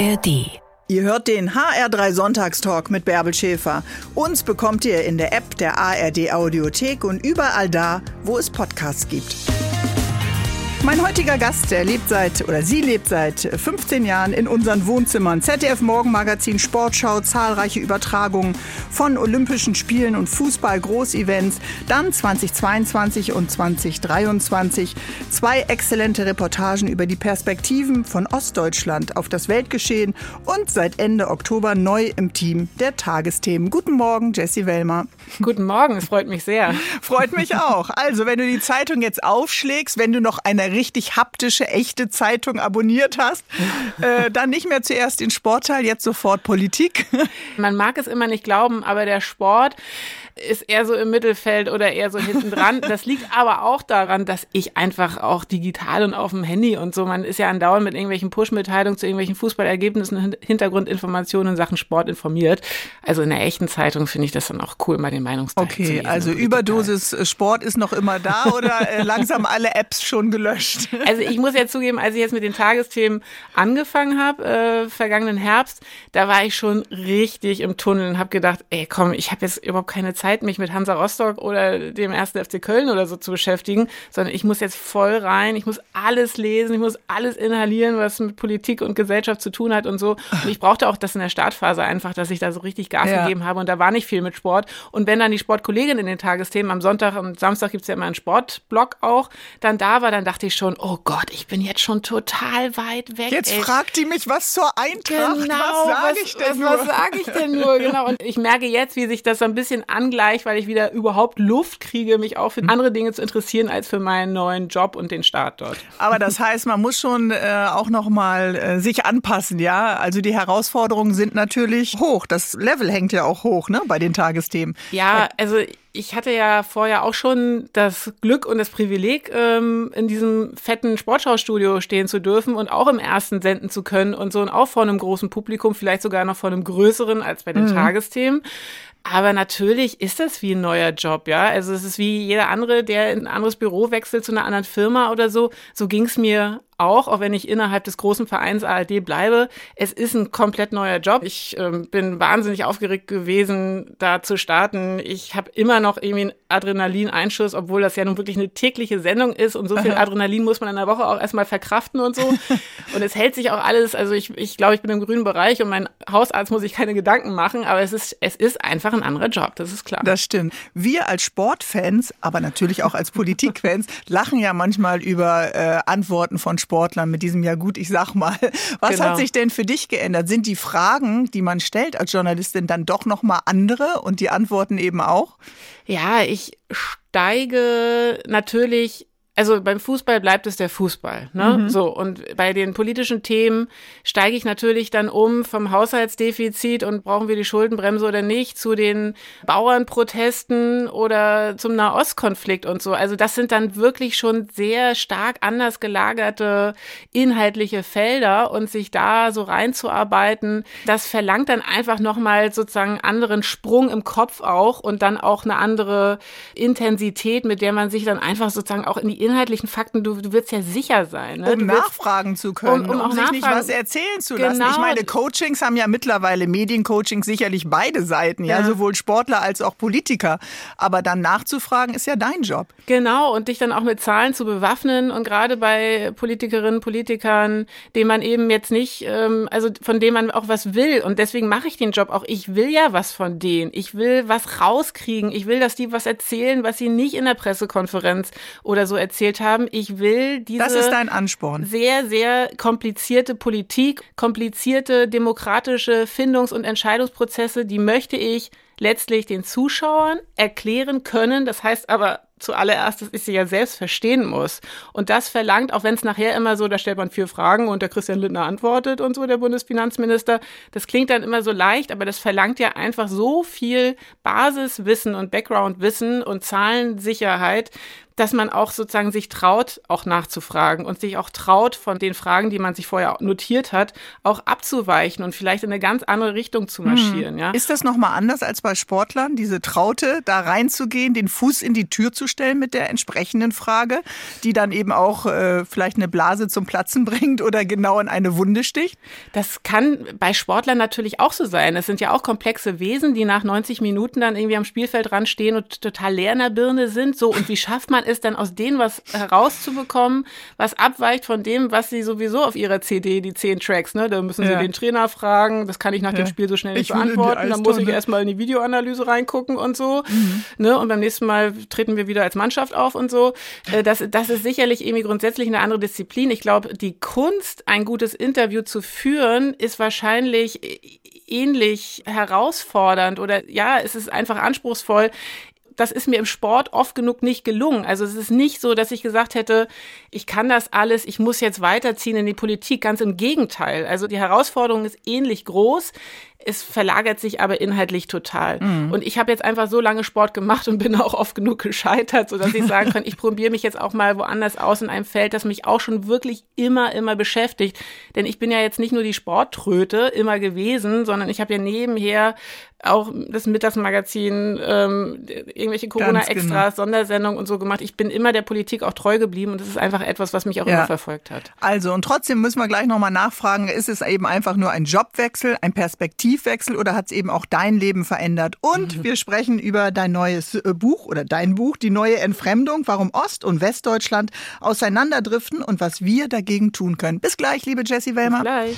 ARD. Ihr hört den HR3 Sonntagstalk mit Bärbel Schäfer. Uns bekommt ihr in der App der ARD Audiothek und überall da, wo es Podcasts gibt. Mein heutiger Gast, der lebt seit oder sie lebt seit 15 Jahren in unseren Wohnzimmern. ZDF Morgenmagazin, Sportschau, zahlreiche Übertragungen von Olympischen Spielen und Fußball-Großevents. Dann 2022 und 2023 zwei exzellente Reportagen über die Perspektiven von Ostdeutschland auf das Weltgeschehen und seit Ende Oktober neu im Team der Tagesthemen. Guten Morgen, Jessie Wellmer. Guten Morgen, es freut mich sehr. Freut mich auch. Also, wenn du die Zeitung jetzt aufschlägst, wenn du noch eine richtig haptische, echte Zeitung abonniert hast, äh, dann nicht mehr zuerst den Sportteil, jetzt sofort Politik. Man mag es immer nicht glauben, aber der Sport ist eher so im Mittelfeld oder eher so hinten dran. Das liegt aber auch daran, dass ich einfach auch digital und auf dem Handy und so, man ist ja andauernd mit irgendwelchen Push-Mitteilungen zu irgendwelchen Fußballergebnissen, Hintergrundinformationen in Sachen Sport informiert. Also in der echten Zeitung finde ich das dann auch cool, mal den Meinungsteil okay, zu lesen. also Überdosis Sport ist noch immer da oder äh, langsam alle Apps schon gelöscht? Also ich muss ja zugeben, als ich jetzt mit den Tagesthemen angefangen habe, äh, vergangenen Herbst, da war ich schon richtig im Tunnel und habe gedacht, ey komm, ich habe jetzt überhaupt keine Zeit Zeit, mich mit Hansa Rostock oder dem ersten FC Köln oder so zu beschäftigen, sondern ich muss jetzt voll rein, ich muss alles lesen, ich muss alles inhalieren, was mit Politik und Gesellschaft zu tun hat und so. Und ich brauchte auch das in der Startphase einfach, dass ich da so richtig Gas ja. gegeben habe und da war nicht viel mit Sport. Und wenn dann die Sportkollegin in den Tagesthemen am Sonntag und Samstag gibt es ja immer einen Sportblog auch, dann da war, dann dachte ich schon, oh Gott, ich bin jetzt schon total weit weg. Jetzt ey. fragt die mich was zur Eintracht. Genau, was sage ich denn was, nur? Was sage ich denn nur? Genau. Und ich merke jetzt, wie sich das so ein bisschen angleicht gleich, weil ich wieder überhaupt Luft kriege, mich auch für andere Dinge zu interessieren als für meinen neuen Job und den Start dort. Aber das heißt, man muss schon äh, auch noch mal äh, sich anpassen, ja? Also die Herausforderungen sind natürlich hoch. Das Level hängt ja auch hoch, ne, bei den Tagesthemen. Ja, also ich hatte ja vorher auch schon das Glück und das Privileg, ähm, in diesem fetten Sportschaustudio stehen zu dürfen und auch im ersten senden zu können und so und auch vor einem großen Publikum, vielleicht sogar noch vor einem größeren als bei den mhm. Tagesthemen. Aber natürlich ist das wie ein neuer Job, ja. Also es ist wie jeder andere, der in ein anderes Büro wechselt zu einer anderen Firma oder so. So ging es mir auch, auch wenn ich innerhalb des großen Vereins ARD bleibe. Es ist ein komplett neuer Job. Ich ähm, bin wahnsinnig aufgeregt gewesen, da zu starten. Ich habe immer noch irgendwie einen Adrenalineinschuss, obwohl das ja nun wirklich eine tägliche Sendung ist und so viel Adrenalin muss man in der Woche auch erstmal verkraften und so. und es hält sich auch alles, also ich, ich glaube, ich bin im grünen Bereich und mein Hausarzt muss sich keine Gedanken machen, aber es ist, es ist einfach ein anderer Job, das ist klar. Das stimmt. Wir als Sportfans, aber natürlich auch als Politikfans, lachen ja manchmal über äh, Antworten von Sport Sportlern mit diesem Ja gut, ich sag mal. Was genau. hat sich denn für dich geändert? Sind die Fragen, die man stellt als Journalistin, dann doch nochmal andere und die Antworten eben auch? Ja, ich steige natürlich also beim Fußball bleibt es der Fußball. Ne? Mhm. So, und bei den politischen Themen steige ich natürlich dann um vom Haushaltsdefizit und brauchen wir die Schuldenbremse oder nicht, zu den Bauernprotesten oder zum Nahostkonflikt und so. Also das sind dann wirklich schon sehr stark anders gelagerte inhaltliche Felder und sich da so reinzuarbeiten, das verlangt dann einfach nochmal sozusagen einen anderen Sprung im Kopf auch und dann auch eine andere Intensität, mit der man sich dann einfach sozusagen auch in die inhaltlichen Fakten, du, du willst ja sicher sein. Ne? Um nachfragen zu können, um, um, um sich nicht was erzählen zu lassen. Genau. Ich meine, Coachings haben ja mittlerweile, Mediencoachings sicherlich beide Seiten, ja. ja, sowohl Sportler als auch Politiker. Aber dann nachzufragen ist ja dein Job. Genau, und dich dann auch mit Zahlen zu bewaffnen und gerade bei Politikerinnen, Politikern, denen man eben jetzt nicht, ähm, also von denen man auch was will. Und deswegen mache ich den Job auch. Ich will ja was von denen. Ich will was rauskriegen. Ich will, dass die was erzählen, was sie nicht in der Pressekonferenz oder so erzählen erzählt haben. Ich will diese das ist dein Ansporn. sehr, sehr komplizierte Politik, komplizierte demokratische Findungs- und Entscheidungsprozesse, die möchte ich letztlich den Zuschauern erklären können. Das heißt aber zuallererst, dass ich sie ja selbst verstehen muss. Und das verlangt, auch wenn es nachher immer so, da stellt man vier Fragen und der Christian Lindner antwortet und so, der Bundesfinanzminister. Das klingt dann immer so leicht, aber das verlangt ja einfach so viel Basiswissen und Backgroundwissen und Zahlensicherheit, dass man auch sozusagen sich traut, auch nachzufragen und sich auch traut, von den Fragen, die man sich vorher notiert hat, auch abzuweichen und vielleicht in eine ganz andere Richtung zu marschieren. Hm. Ja? Ist das nochmal anders als bei Sportlern, diese Traute, da reinzugehen, den Fuß in die Tür zu stellen mit der entsprechenden Frage, die dann eben auch äh, vielleicht eine Blase zum Platzen bringt oder genau in eine Wunde sticht? Das kann bei Sportlern natürlich auch so sein. Es sind ja auch komplexe Wesen, die nach 90 Minuten dann irgendwie am Spielfeld ran stehen und total leer in der Birne sind. So, und wie schafft man es dann aus denen was herauszubekommen, was abweicht von dem, was sie sowieso auf ihrer CD, die zehn Tracks, ne? Da müssen sie ja. den Trainer fragen, das kann ich nach ja. dem Spiel so schnell nicht ich beantworten. Dann muss ich erstmal in die Videoanalyse reingucken und so. Mhm. Ne? Und beim nächsten Mal treten wir wieder als Mannschaft auf und so. Äh, das, das ist sicherlich irgendwie grundsätzlich eine andere Disziplin. Ich glaube, die Kunst, ein gutes Interview zu führen, ist wahrscheinlich ähnlich herausfordernd oder ja, es ist einfach anspruchsvoll das ist mir im Sport oft genug nicht gelungen. Also es ist nicht so, dass ich gesagt hätte, ich kann das alles, ich muss jetzt weiterziehen in die Politik. Ganz im Gegenteil. Also die Herausforderung ist ähnlich groß. Es verlagert sich aber inhaltlich total. Mhm. Und ich habe jetzt einfach so lange Sport gemacht und bin auch oft genug gescheitert, sodass ich sagen kann, ich probiere mich jetzt auch mal woanders aus in einem Feld, das mich auch schon wirklich immer, immer beschäftigt. Denn ich bin ja jetzt nicht nur die Sporttröte immer gewesen, sondern ich habe ja nebenher auch das Mittagsmagazin, ähm, irgendwelche Corona-Extras, genau. Sondersendungen und so gemacht. Ich bin immer der Politik auch treu geblieben und das ist einfach etwas, was mich auch ja. immer verfolgt hat. Also und trotzdem müssen wir gleich nochmal nachfragen, ist es eben einfach nur ein Jobwechsel, ein Perspektiv Perspektivwechsel oder hat es eben auch dein Leben verändert? Und mhm. wir sprechen über dein neues äh, Buch oder dein Buch, Die neue Entfremdung, warum Ost- und Westdeutschland auseinanderdriften und was wir dagegen tun können. Bis gleich, liebe Jessie Wellmer. Bis gleich.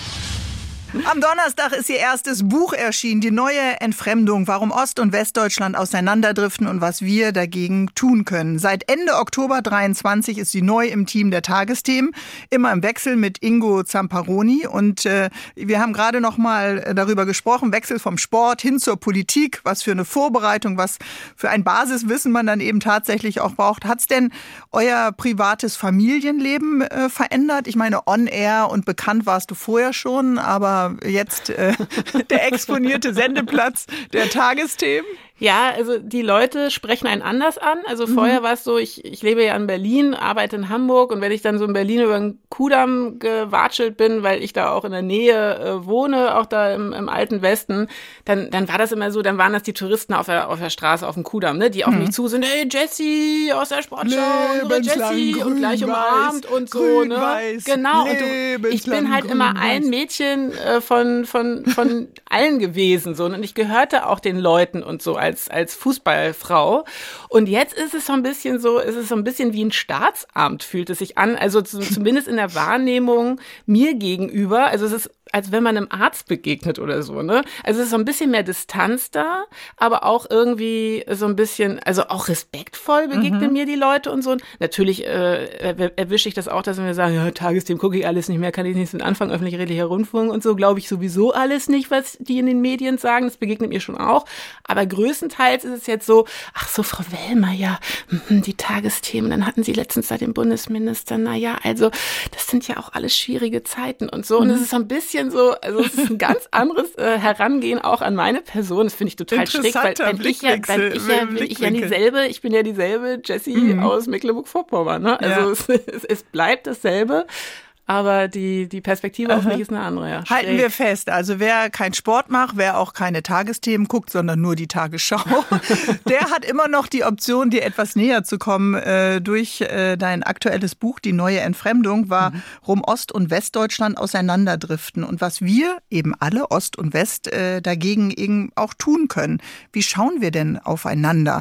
Am Donnerstag ist ihr erstes Buch erschienen, die neue Entfremdung, warum Ost- und Westdeutschland auseinanderdriften und was wir dagegen tun können. Seit Ende Oktober 23 ist sie neu im Team der Tagesthemen, immer im Wechsel mit Ingo Zamparoni und äh, wir haben gerade noch mal darüber gesprochen, Wechsel vom Sport hin zur Politik, was für eine Vorbereitung, was für ein Basiswissen man dann eben tatsächlich auch braucht. Hat's denn euer privates Familienleben äh, verändert? Ich meine, on air und bekannt warst du vorher schon, aber jetzt äh, der exponierte Sendeplatz der Tagesthemen. Ja, also die Leute sprechen einen anders an. Also mhm. vorher war es so, ich, ich lebe ja in Berlin, arbeite in Hamburg und wenn ich dann so in Berlin über den Kudamm gewatschelt bin, weil ich da auch in der Nähe äh, wohne, auch da im, im alten Westen, dann, dann war das immer so, dann waren das die Touristen auf der, auf der Straße, auf dem Kudamm, ne, die auf mhm. mich zu sind, hey Jessie aus der Sportschau, Jessie und gleich umarmt und so, grün, ne? Weiß, genau. Und du, ich bin halt immer ein Mädchen äh, von, von, von allen gewesen, so, und ich gehörte auch den Leuten und so als als, Fußballfrau. Und jetzt ist es so ein bisschen so, ist es so ein bisschen wie ein Staatsamt, fühlt es sich an. Also zumindest in der Wahrnehmung mir gegenüber. Also es ist als wenn man einem Arzt begegnet oder so, ne? Also es ist so ein bisschen mehr Distanz da, aber auch irgendwie so ein bisschen, also auch respektvoll begegnen mhm. mir die Leute und so. Natürlich äh, erwische ich das auch, dass wir sagen, ja, Tagesthemen gucke ich alles nicht mehr, kann ich nichts mit anfangen, öffentlich-rechtlicher Rundfunk und so, glaube ich sowieso alles nicht, was die in den Medien sagen. Das begegnet mir schon auch. Aber größtenteils ist es jetzt so, ach so, Frau Wellmer, ja, mhm, die Tagesthemen, dann hatten Sie letztens da den Bundesminister, na ja, also das sind ja auch alles schwierige Zeiten und so. Und es mhm. ist so ein bisschen bisschen so, also es ist ein ganz anderes äh, Herangehen auch an meine Person. Das finde ich total schräg, weil wenn ich ja, wenn ich ja, bin ich ja dieselbe, ich bin ja dieselbe Jessie mhm. aus Mecklenburg-Vorpommern. Ne? Also ja. es, es bleibt dasselbe aber die, die Perspektive Aha. auf mich ist eine andere. Ja. Halten wir fest, also wer keinen Sport macht, wer auch keine Tagesthemen guckt, sondern nur die Tagesschau, der hat immer noch die Option, dir etwas näher zu kommen äh, durch äh, dein aktuelles Buch, Die neue Entfremdung, war mhm. Ost- und Westdeutschland auseinanderdriften und was wir eben alle, Ost und West, äh, dagegen eben auch tun können. Wie schauen wir denn aufeinander?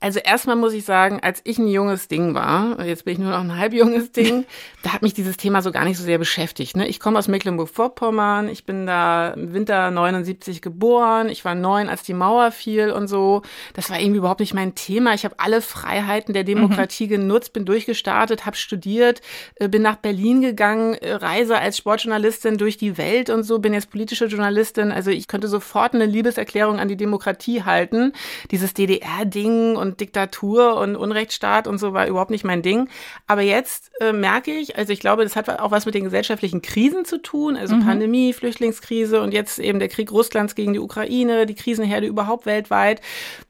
Also erstmal muss ich sagen, als ich ein junges Ding war, jetzt bin ich nur noch ein halb junges Ding, da hat mich dieses Thema so gar nicht so sehr beschäftigt. Ne? Ich komme aus Mecklenburg-Vorpommern, ich bin da im Winter 79 geboren, ich war neun, als die Mauer fiel und so. Das war irgendwie überhaupt nicht mein Thema. Ich habe alle Freiheiten der Demokratie mhm. genutzt, bin durchgestartet, habe studiert, äh, bin nach Berlin gegangen, äh, reise als Sportjournalistin durch die Welt und so, bin jetzt politische Journalistin. Also ich könnte sofort eine Liebeserklärung an die Demokratie halten. Dieses DDR-Ding und und Diktatur und Unrechtsstaat und so war überhaupt nicht mein Ding. Aber jetzt äh, merke ich, also ich glaube, das hat auch was mit den gesellschaftlichen Krisen zu tun, also mhm. Pandemie, Flüchtlingskrise und jetzt eben der Krieg Russlands gegen die Ukraine, die Krisenherde überhaupt weltweit,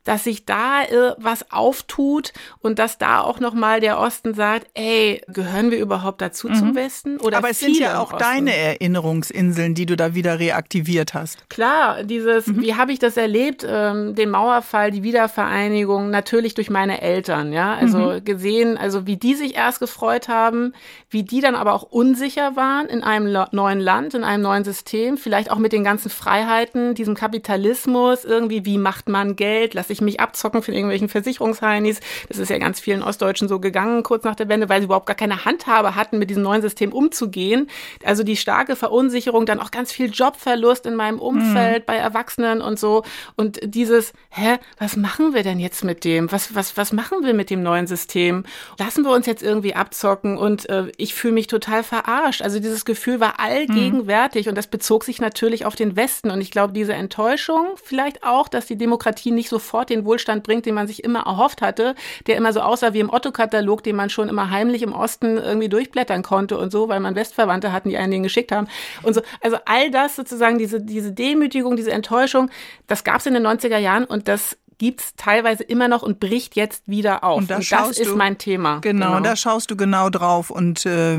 dass sich da äh, was auftut und dass da auch nochmal der Osten sagt, ey, gehören wir überhaupt dazu mhm. zum Westen? Oder Aber es sind ja auch deine Erinnerungsinseln, die du da wieder reaktiviert hast. Klar, dieses, mhm. wie habe ich das erlebt, ähm, den Mauerfall, die Wiedervereinigung, natürlich durch meine Eltern, ja, also mhm. gesehen, also wie die sich erst gefreut haben, wie die dann aber auch unsicher waren in einem neuen Land, in einem neuen System, vielleicht auch mit den ganzen Freiheiten, diesem Kapitalismus, irgendwie, wie macht man Geld, lasse ich mich abzocken von irgendwelchen Versicherungsheinis, das ist ja ganz vielen Ostdeutschen so gegangen, kurz nach der Wende, weil sie überhaupt gar keine Handhabe hatten, mit diesem neuen System umzugehen. Also die starke Verunsicherung, dann auch ganz viel Jobverlust in meinem Umfeld, mhm. bei Erwachsenen und so. Und dieses, hä, was machen wir denn jetzt mit dem? Was, was, was machen wir mit dem neuen System? Lassen wir uns jetzt irgendwie abzocken? Und äh, ich fühle mich total verarscht. Also dieses Gefühl war allgegenwärtig mhm. und das bezog sich natürlich auf den Westen. Und ich glaube, diese Enttäuschung, vielleicht auch, dass die Demokratie nicht sofort den Wohlstand bringt, den man sich immer erhofft hatte, der immer so aussah wie im Otto-Katalog, den man schon immer heimlich im Osten irgendwie durchblättern konnte und so, weil man Westverwandte hatten, die einen den geschickt haben und so. Also all das sozusagen, diese, diese Demütigung, diese Enttäuschung, das gab es in den 90er Jahren und das gibt's teilweise immer noch und bricht jetzt wieder auf. Und, da und das ist mein Thema. Genau, genau, da schaust du genau drauf. Und äh,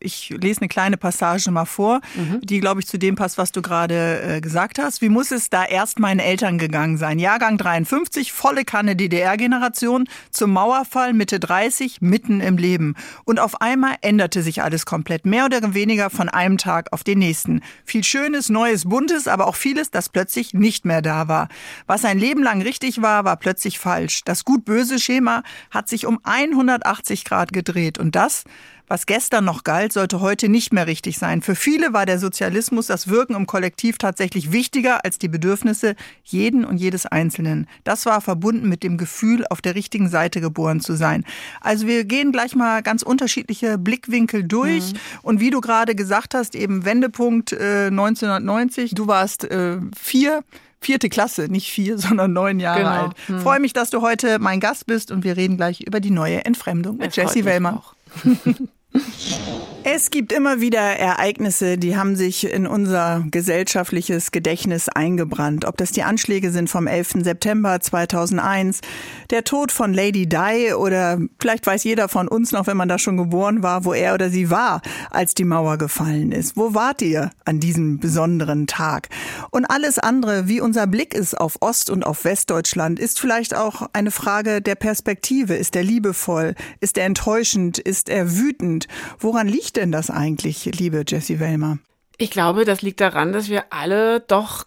ich lese eine kleine Passage mal vor, mhm. die, glaube ich, zu dem passt, was du gerade äh, gesagt hast. Wie muss es da erst meinen Eltern gegangen sein? Jahrgang 53, volle Kanne DDR-Generation, zum Mauerfall Mitte 30, mitten im Leben. Und auf einmal änderte sich alles komplett, mehr oder weniger von einem Tag auf den nächsten. Viel Schönes, Neues, Buntes, aber auch vieles, das plötzlich nicht mehr da war. Was ein Leben lang richtig richtig war, war plötzlich falsch. Das gut-böse Schema hat sich um 180 Grad gedreht. Und das, was gestern noch galt, sollte heute nicht mehr richtig sein. Für viele war der Sozialismus, das Wirken im Kollektiv tatsächlich wichtiger als die Bedürfnisse jeden und jedes Einzelnen. Das war verbunden mit dem Gefühl, auf der richtigen Seite geboren zu sein. Also wir gehen gleich mal ganz unterschiedliche Blickwinkel durch. Mhm. Und wie du gerade gesagt hast, eben Wendepunkt äh, 1990. Du warst äh, vier vierte Klasse, nicht vier, sondern neun Jahre genau. alt. Hm. Freue mich, dass du heute mein Gast bist und wir reden gleich über die neue Entfremdung mit Jessie Wellmer. Es gibt immer wieder Ereignisse, die haben sich in unser gesellschaftliches Gedächtnis eingebrannt. Ob das die Anschläge sind vom 11. September 2001, der Tod von Lady Di oder vielleicht weiß jeder von uns noch, wenn man da schon geboren war, wo er oder sie war, als die Mauer gefallen ist. Wo wart ihr an diesem besonderen Tag? Und alles andere, wie unser Blick ist auf Ost- und auf Westdeutschland, ist vielleicht auch eine Frage der Perspektive. Ist er liebevoll? Ist er enttäuschend? Ist er wütend? Woran liegt denn das eigentlich, liebe Jessie Wellmer? Ich glaube, das liegt daran, dass wir alle doch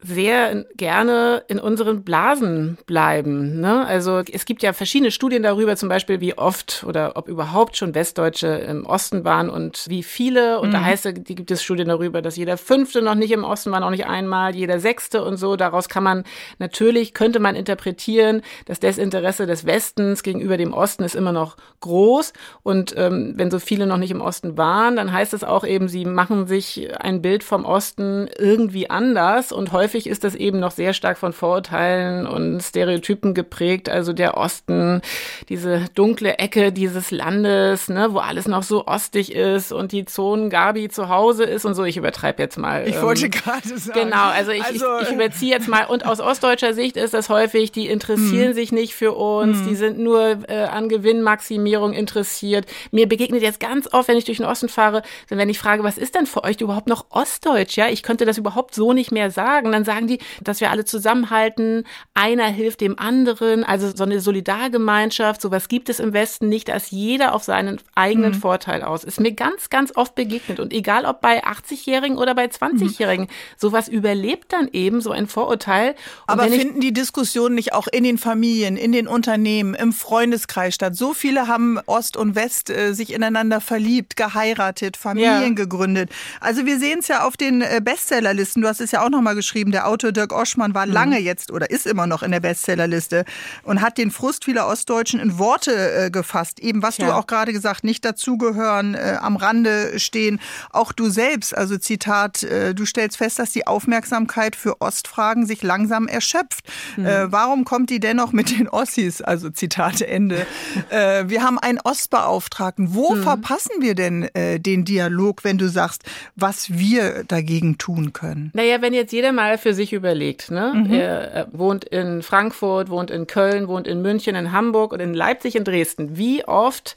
sehr gerne in unseren Blasen bleiben. Ne? Also es gibt ja verschiedene Studien darüber, zum Beispiel wie oft oder ob überhaupt schon Westdeutsche im Osten waren und wie viele. Und mhm. da heißt es, die gibt es Studien darüber, dass jeder Fünfte noch nicht im Osten war, noch nicht einmal, jeder Sechste und so. Daraus kann man natürlich, könnte man interpretieren, dass das Interesse des Westens gegenüber dem Osten ist immer noch groß. Und ähm, wenn so viele noch nicht im Osten waren, dann heißt es auch eben, sie machen sich ein Bild vom Osten irgendwie anders und häufig häufig ist das eben noch sehr stark von Vorurteilen und Stereotypen geprägt. Also der Osten, diese dunkle Ecke dieses Landes, ne, wo alles noch so ostig ist und die Zonen Gabi zu Hause ist und so. Ich übertreibe jetzt mal. Ich ähm, wollte gerade sagen. Genau, also ich, also, ich, ich überziehe jetzt mal. Und aus ostdeutscher Sicht ist das häufig, die interessieren hm. sich nicht für uns, hm. die sind nur äh, an Gewinnmaximierung interessiert. Mir begegnet jetzt ganz oft, wenn ich durch den Osten fahre, wenn ich frage, was ist denn für euch überhaupt noch Ostdeutsch? Ja, ich könnte das überhaupt so nicht mehr sagen. Dann sagen die, dass wir alle zusammenhalten, einer hilft dem anderen, also so eine Solidargemeinschaft, sowas gibt es im Westen nicht, dass jeder auf seinen eigenen mhm. Vorteil aus. Ist mir ganz, ganz oft begegnet und egal ob bei 80-Jährigen oder bei 20-Jährigen, mhm. sowas überlebt dann eben so ein Vorurteil. Und Aber finden die Diskussionen nicht auch in den Familien, in den Unternehmen, im Freundeskreis statt? So viele haben Ost und West äh, sich ineinander verliebt, geheiratet, Familien ja. gegründet. Also wir sehen es ja auf den äh, Bestsellerlisten. Du hast es ja auch nochmal geschrieben geschrieben. Der Autor Dirk Oschmann war mhm. lange jetzt oder ist immer noch in der Bestsellerliste und hat den Frust vieler Ostdeutschen in Worte äh, gefasst. Eben, was ja. du auch gerade gesagt, nicht dazugehören, äh, am Rande stehen. Auch du selbst, also Zitat, äh, du stellst fest, dass die Aufmerksamkeit für Ostfragen sich langsam erschöpft. Mhm. Äh, warum kommt die dennoch mit den Ossis? Also Zitat Ende. Äh, wir haben einen Ostbeauftragten. Wo mhm. verpassen wir denn äh, den Dialog, wenn du sagst, was wir dagegen tun können? Naja, wenn jetzt jeder mal jeder für sich überlegt. Ne? Mhm. Er, er wohnt in Frankfurt, wohnt in Köln, wohnt in München, in Hamburg und in Leipzig, in Dresden. Wie oft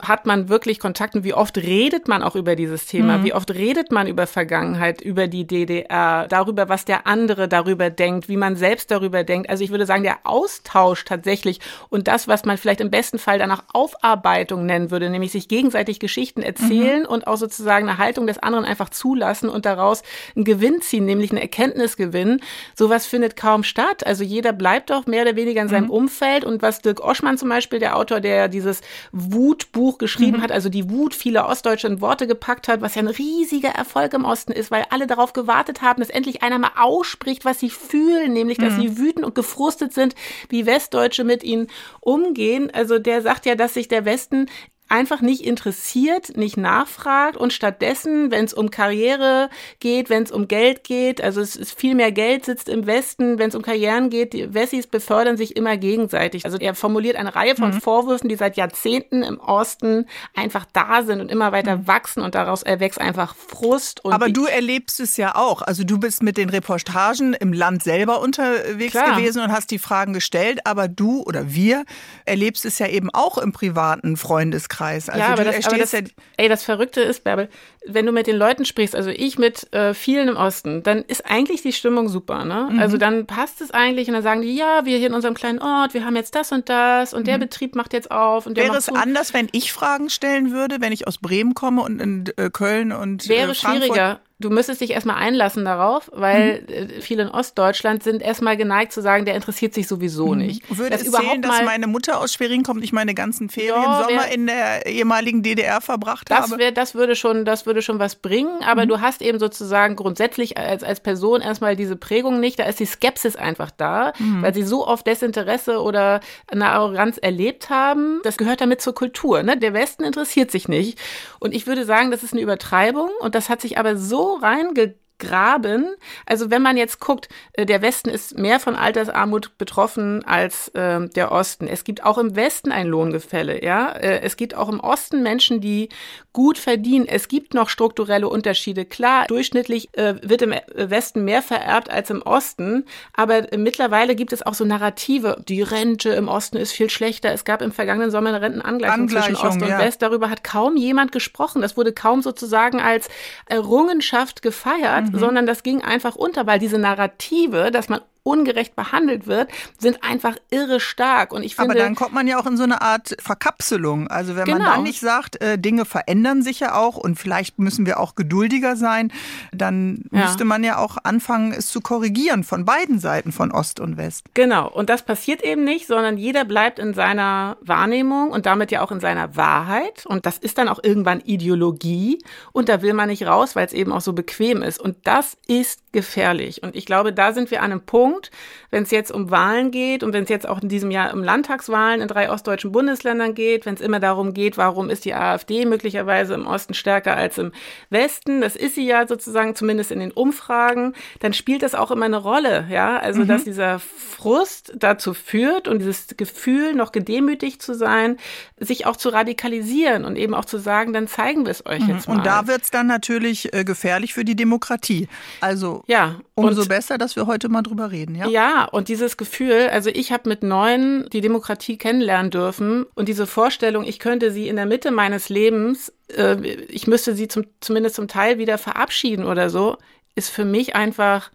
hat man wirklich Kontakt und wie oft redet man auch über dieses Thema? Mhm. Wie oft redet man über Vergangenheit, über die DDR, darüber, was der andere darüber denkt, wie man selbst darüber denkt? Also ich würde sagen, der Austausch tatsächlich und das, was man vielleicht im besten Fall danach Aufarbeitung nennen würde, nämlich sich gegenseitig Geschichten erzählen mhm. und auch sozusagen eine Haltung des anderen einfach zulassen und daraus einen Gewinn ziehen, nämlich eine Erkenntnis gewinnen. Sowas findet kaum statt. Also jeder bleibt doch mehr oder weniger in seinem mhm. Umfeld und was Dirk Oschmann zum Beispiel, der Autor, der dieses Wutbuch Buch geschrieben mhm. hat, also die Wut vieler Ostdeutsche in Worte gepackt hat, was ja ein riesiger Erfolg im Osten ist, weil alle darauf gewartet haben, dass endlich einer mal ausspricht, was sie fühlen, nämlich, dass mhm. sie wütend und gefrustet sind, wie Westdeutsche mit ihnen umgehen. Also der sagt ja, dass sich der Westen einfach nicht interessiert, nicht nachfragt und stattdessen, wenn es um Karriere geht, wenn es um Geld geht, also es ist viel mehr Geld sitzt im Westen, wenn es um Karrieren geht, die Wessis befördern sich immer gegenseitig. Also er formuliert eine Reihe von mhm. Vorwürfen, die seit Jahrzehnten im Osten einfach da sind und immer weiter mhm. wachsen und daraus erwächst einfach Frust. Aber du erlebst es ja auch. Also du bist mit den Reportagen im Land selber unterwegs Klar. gewesen und hast die Fragen gestellt, aber du oder wir erlebst es ja eben auch im privaten Freundeskreis. Freundeskreis. Also ja, aber das, aber das, ja ey, das Verrückte ist, Bärbel, wenn du mit den Leuten sprichst, also ich mit äh, vielen im Osten, dann ist eigentlich die Stimmung super, ne? Mhm. Also dann passt es eigentlich und dann sagen die, ja, wir hier in unserem kleinen Ort, wir haben jetzt das und das und mhm. der Betrieb macht jetzt auf und der Wäre es anders, wenn ich Fragen stellen würde, wenn ich aus Bremen komme und in äh, Köln und Wäre äh, Frankfurt? schwieriger. Du müsstest dich erstmal einlassen darauf, weil mhm. viele in Ostdeutschland sind erstmal geneigt zu sagen, der interessiert sich sowieso mhm. nicht. Würde das es zählen, dass meine Mutter aus Schwerin kommt, ich meine ganzen Ferien ja, Sommer in der ehemaligen DDR verbracht das habe? Wär, das würde schon, das würde schon was bringen, aber mhm. du hast eben sozusagen grundsätzlich als, als Person erstmal diese Prägung nicht, da ist die Skepsis einfach da, mhm. weil sie so oft Desinteresse oder eine Arroganz erlebt haben. Das gehört damit zur Kultur. Ne? Der Westen interessiert sich nicht. Und ich würde sagen, das ist eine Übertreibung und das hat sich aber so reingegangen graben. Also wenn man jetzt guckt, äh, der Westen ist mehr von Altersarmut betroffen als äh, der Osten. Es gibt auch im Westen ein Lohngefälle, ja. Äh, es gibt auch im Osten Menschen, die gut verdienen. Es gibt noch strukturelle Unterschiede. Klar, durchschnittlich äh, wird im Westen mehr vererbt als im Osten, aber äh, mittlerweile gibt es auch so Narrative. Die Rente im Osten ist viel schlechter. Es gab im vergangenen Sommer eine Rentenangleichung Angleichung, zwischen Ost und ja. West. Darüber hat kaum jemand gesprochen. Das wurde kaum sozusagen als Errungenschaft gefeiert mhm. Sondern das ging einfach unter, weil diese Narrative, dass man ungerecht behandelt wird, sind einfach irre stark. Und ich finde, Aber dann kommt man ja auch in so eine Art Verkapselung. Also wenn genau. man dann nicht sagt, äh, Dinge verändern sich ja auch und vielleicht müssen wir auch geduldiger sein, dann ja. müsste man ja auch anfangen, es zu korrigieren von beiden Seiten, von Ost und West. Genau. Und das passiert eben nicht, sondern jeder bleibt in seiner Wahrnehmung und damit ja auch in seiner Wahrheit. Und das ist dann auch irgendwann Ideologie. Und da will man nicht raus, weil es eben auch so bequem ist. Und das ist gefährlich. Und ich glaube, da sind wir an einem Punkt, Punkt, wenn es jetzt um Wahlen geht und wenn es jetzt auch in diesem Jahr um Landtagswahlen in drei ostdeutschen Bundesländern geht, wenn es immer darum geht, warum ist die AfD möglicherweise im Osten stärker als im Westen, das ist sie ja sozusagen zumindest in den Umfragen, dann spielt das auch immer eine Rolle, ja, also mhm. dass dieser Frust dazu führt und dieses Gefühl, noch gedemütigt zu sein, sich auch zu radikalisieren und eben auch zu sagen, dann zeigen wir es euch mhm. jetzt mal. Und da wird es dann natürlich äh, gefährlich für die Demokratie. Also ja, umso besser, dass wir heute mal drüber reden reden, ja? Ja, und dieses Gefühl, also ich habe mit neun die Demokratie kennenlernen dürfen und diese Vorstellung, ich könnte sie in der Mitte meines Lebens, äh, ich müsste sie zum, zumindest zum Teil wieder verabschieden oder so, ist für mich einfach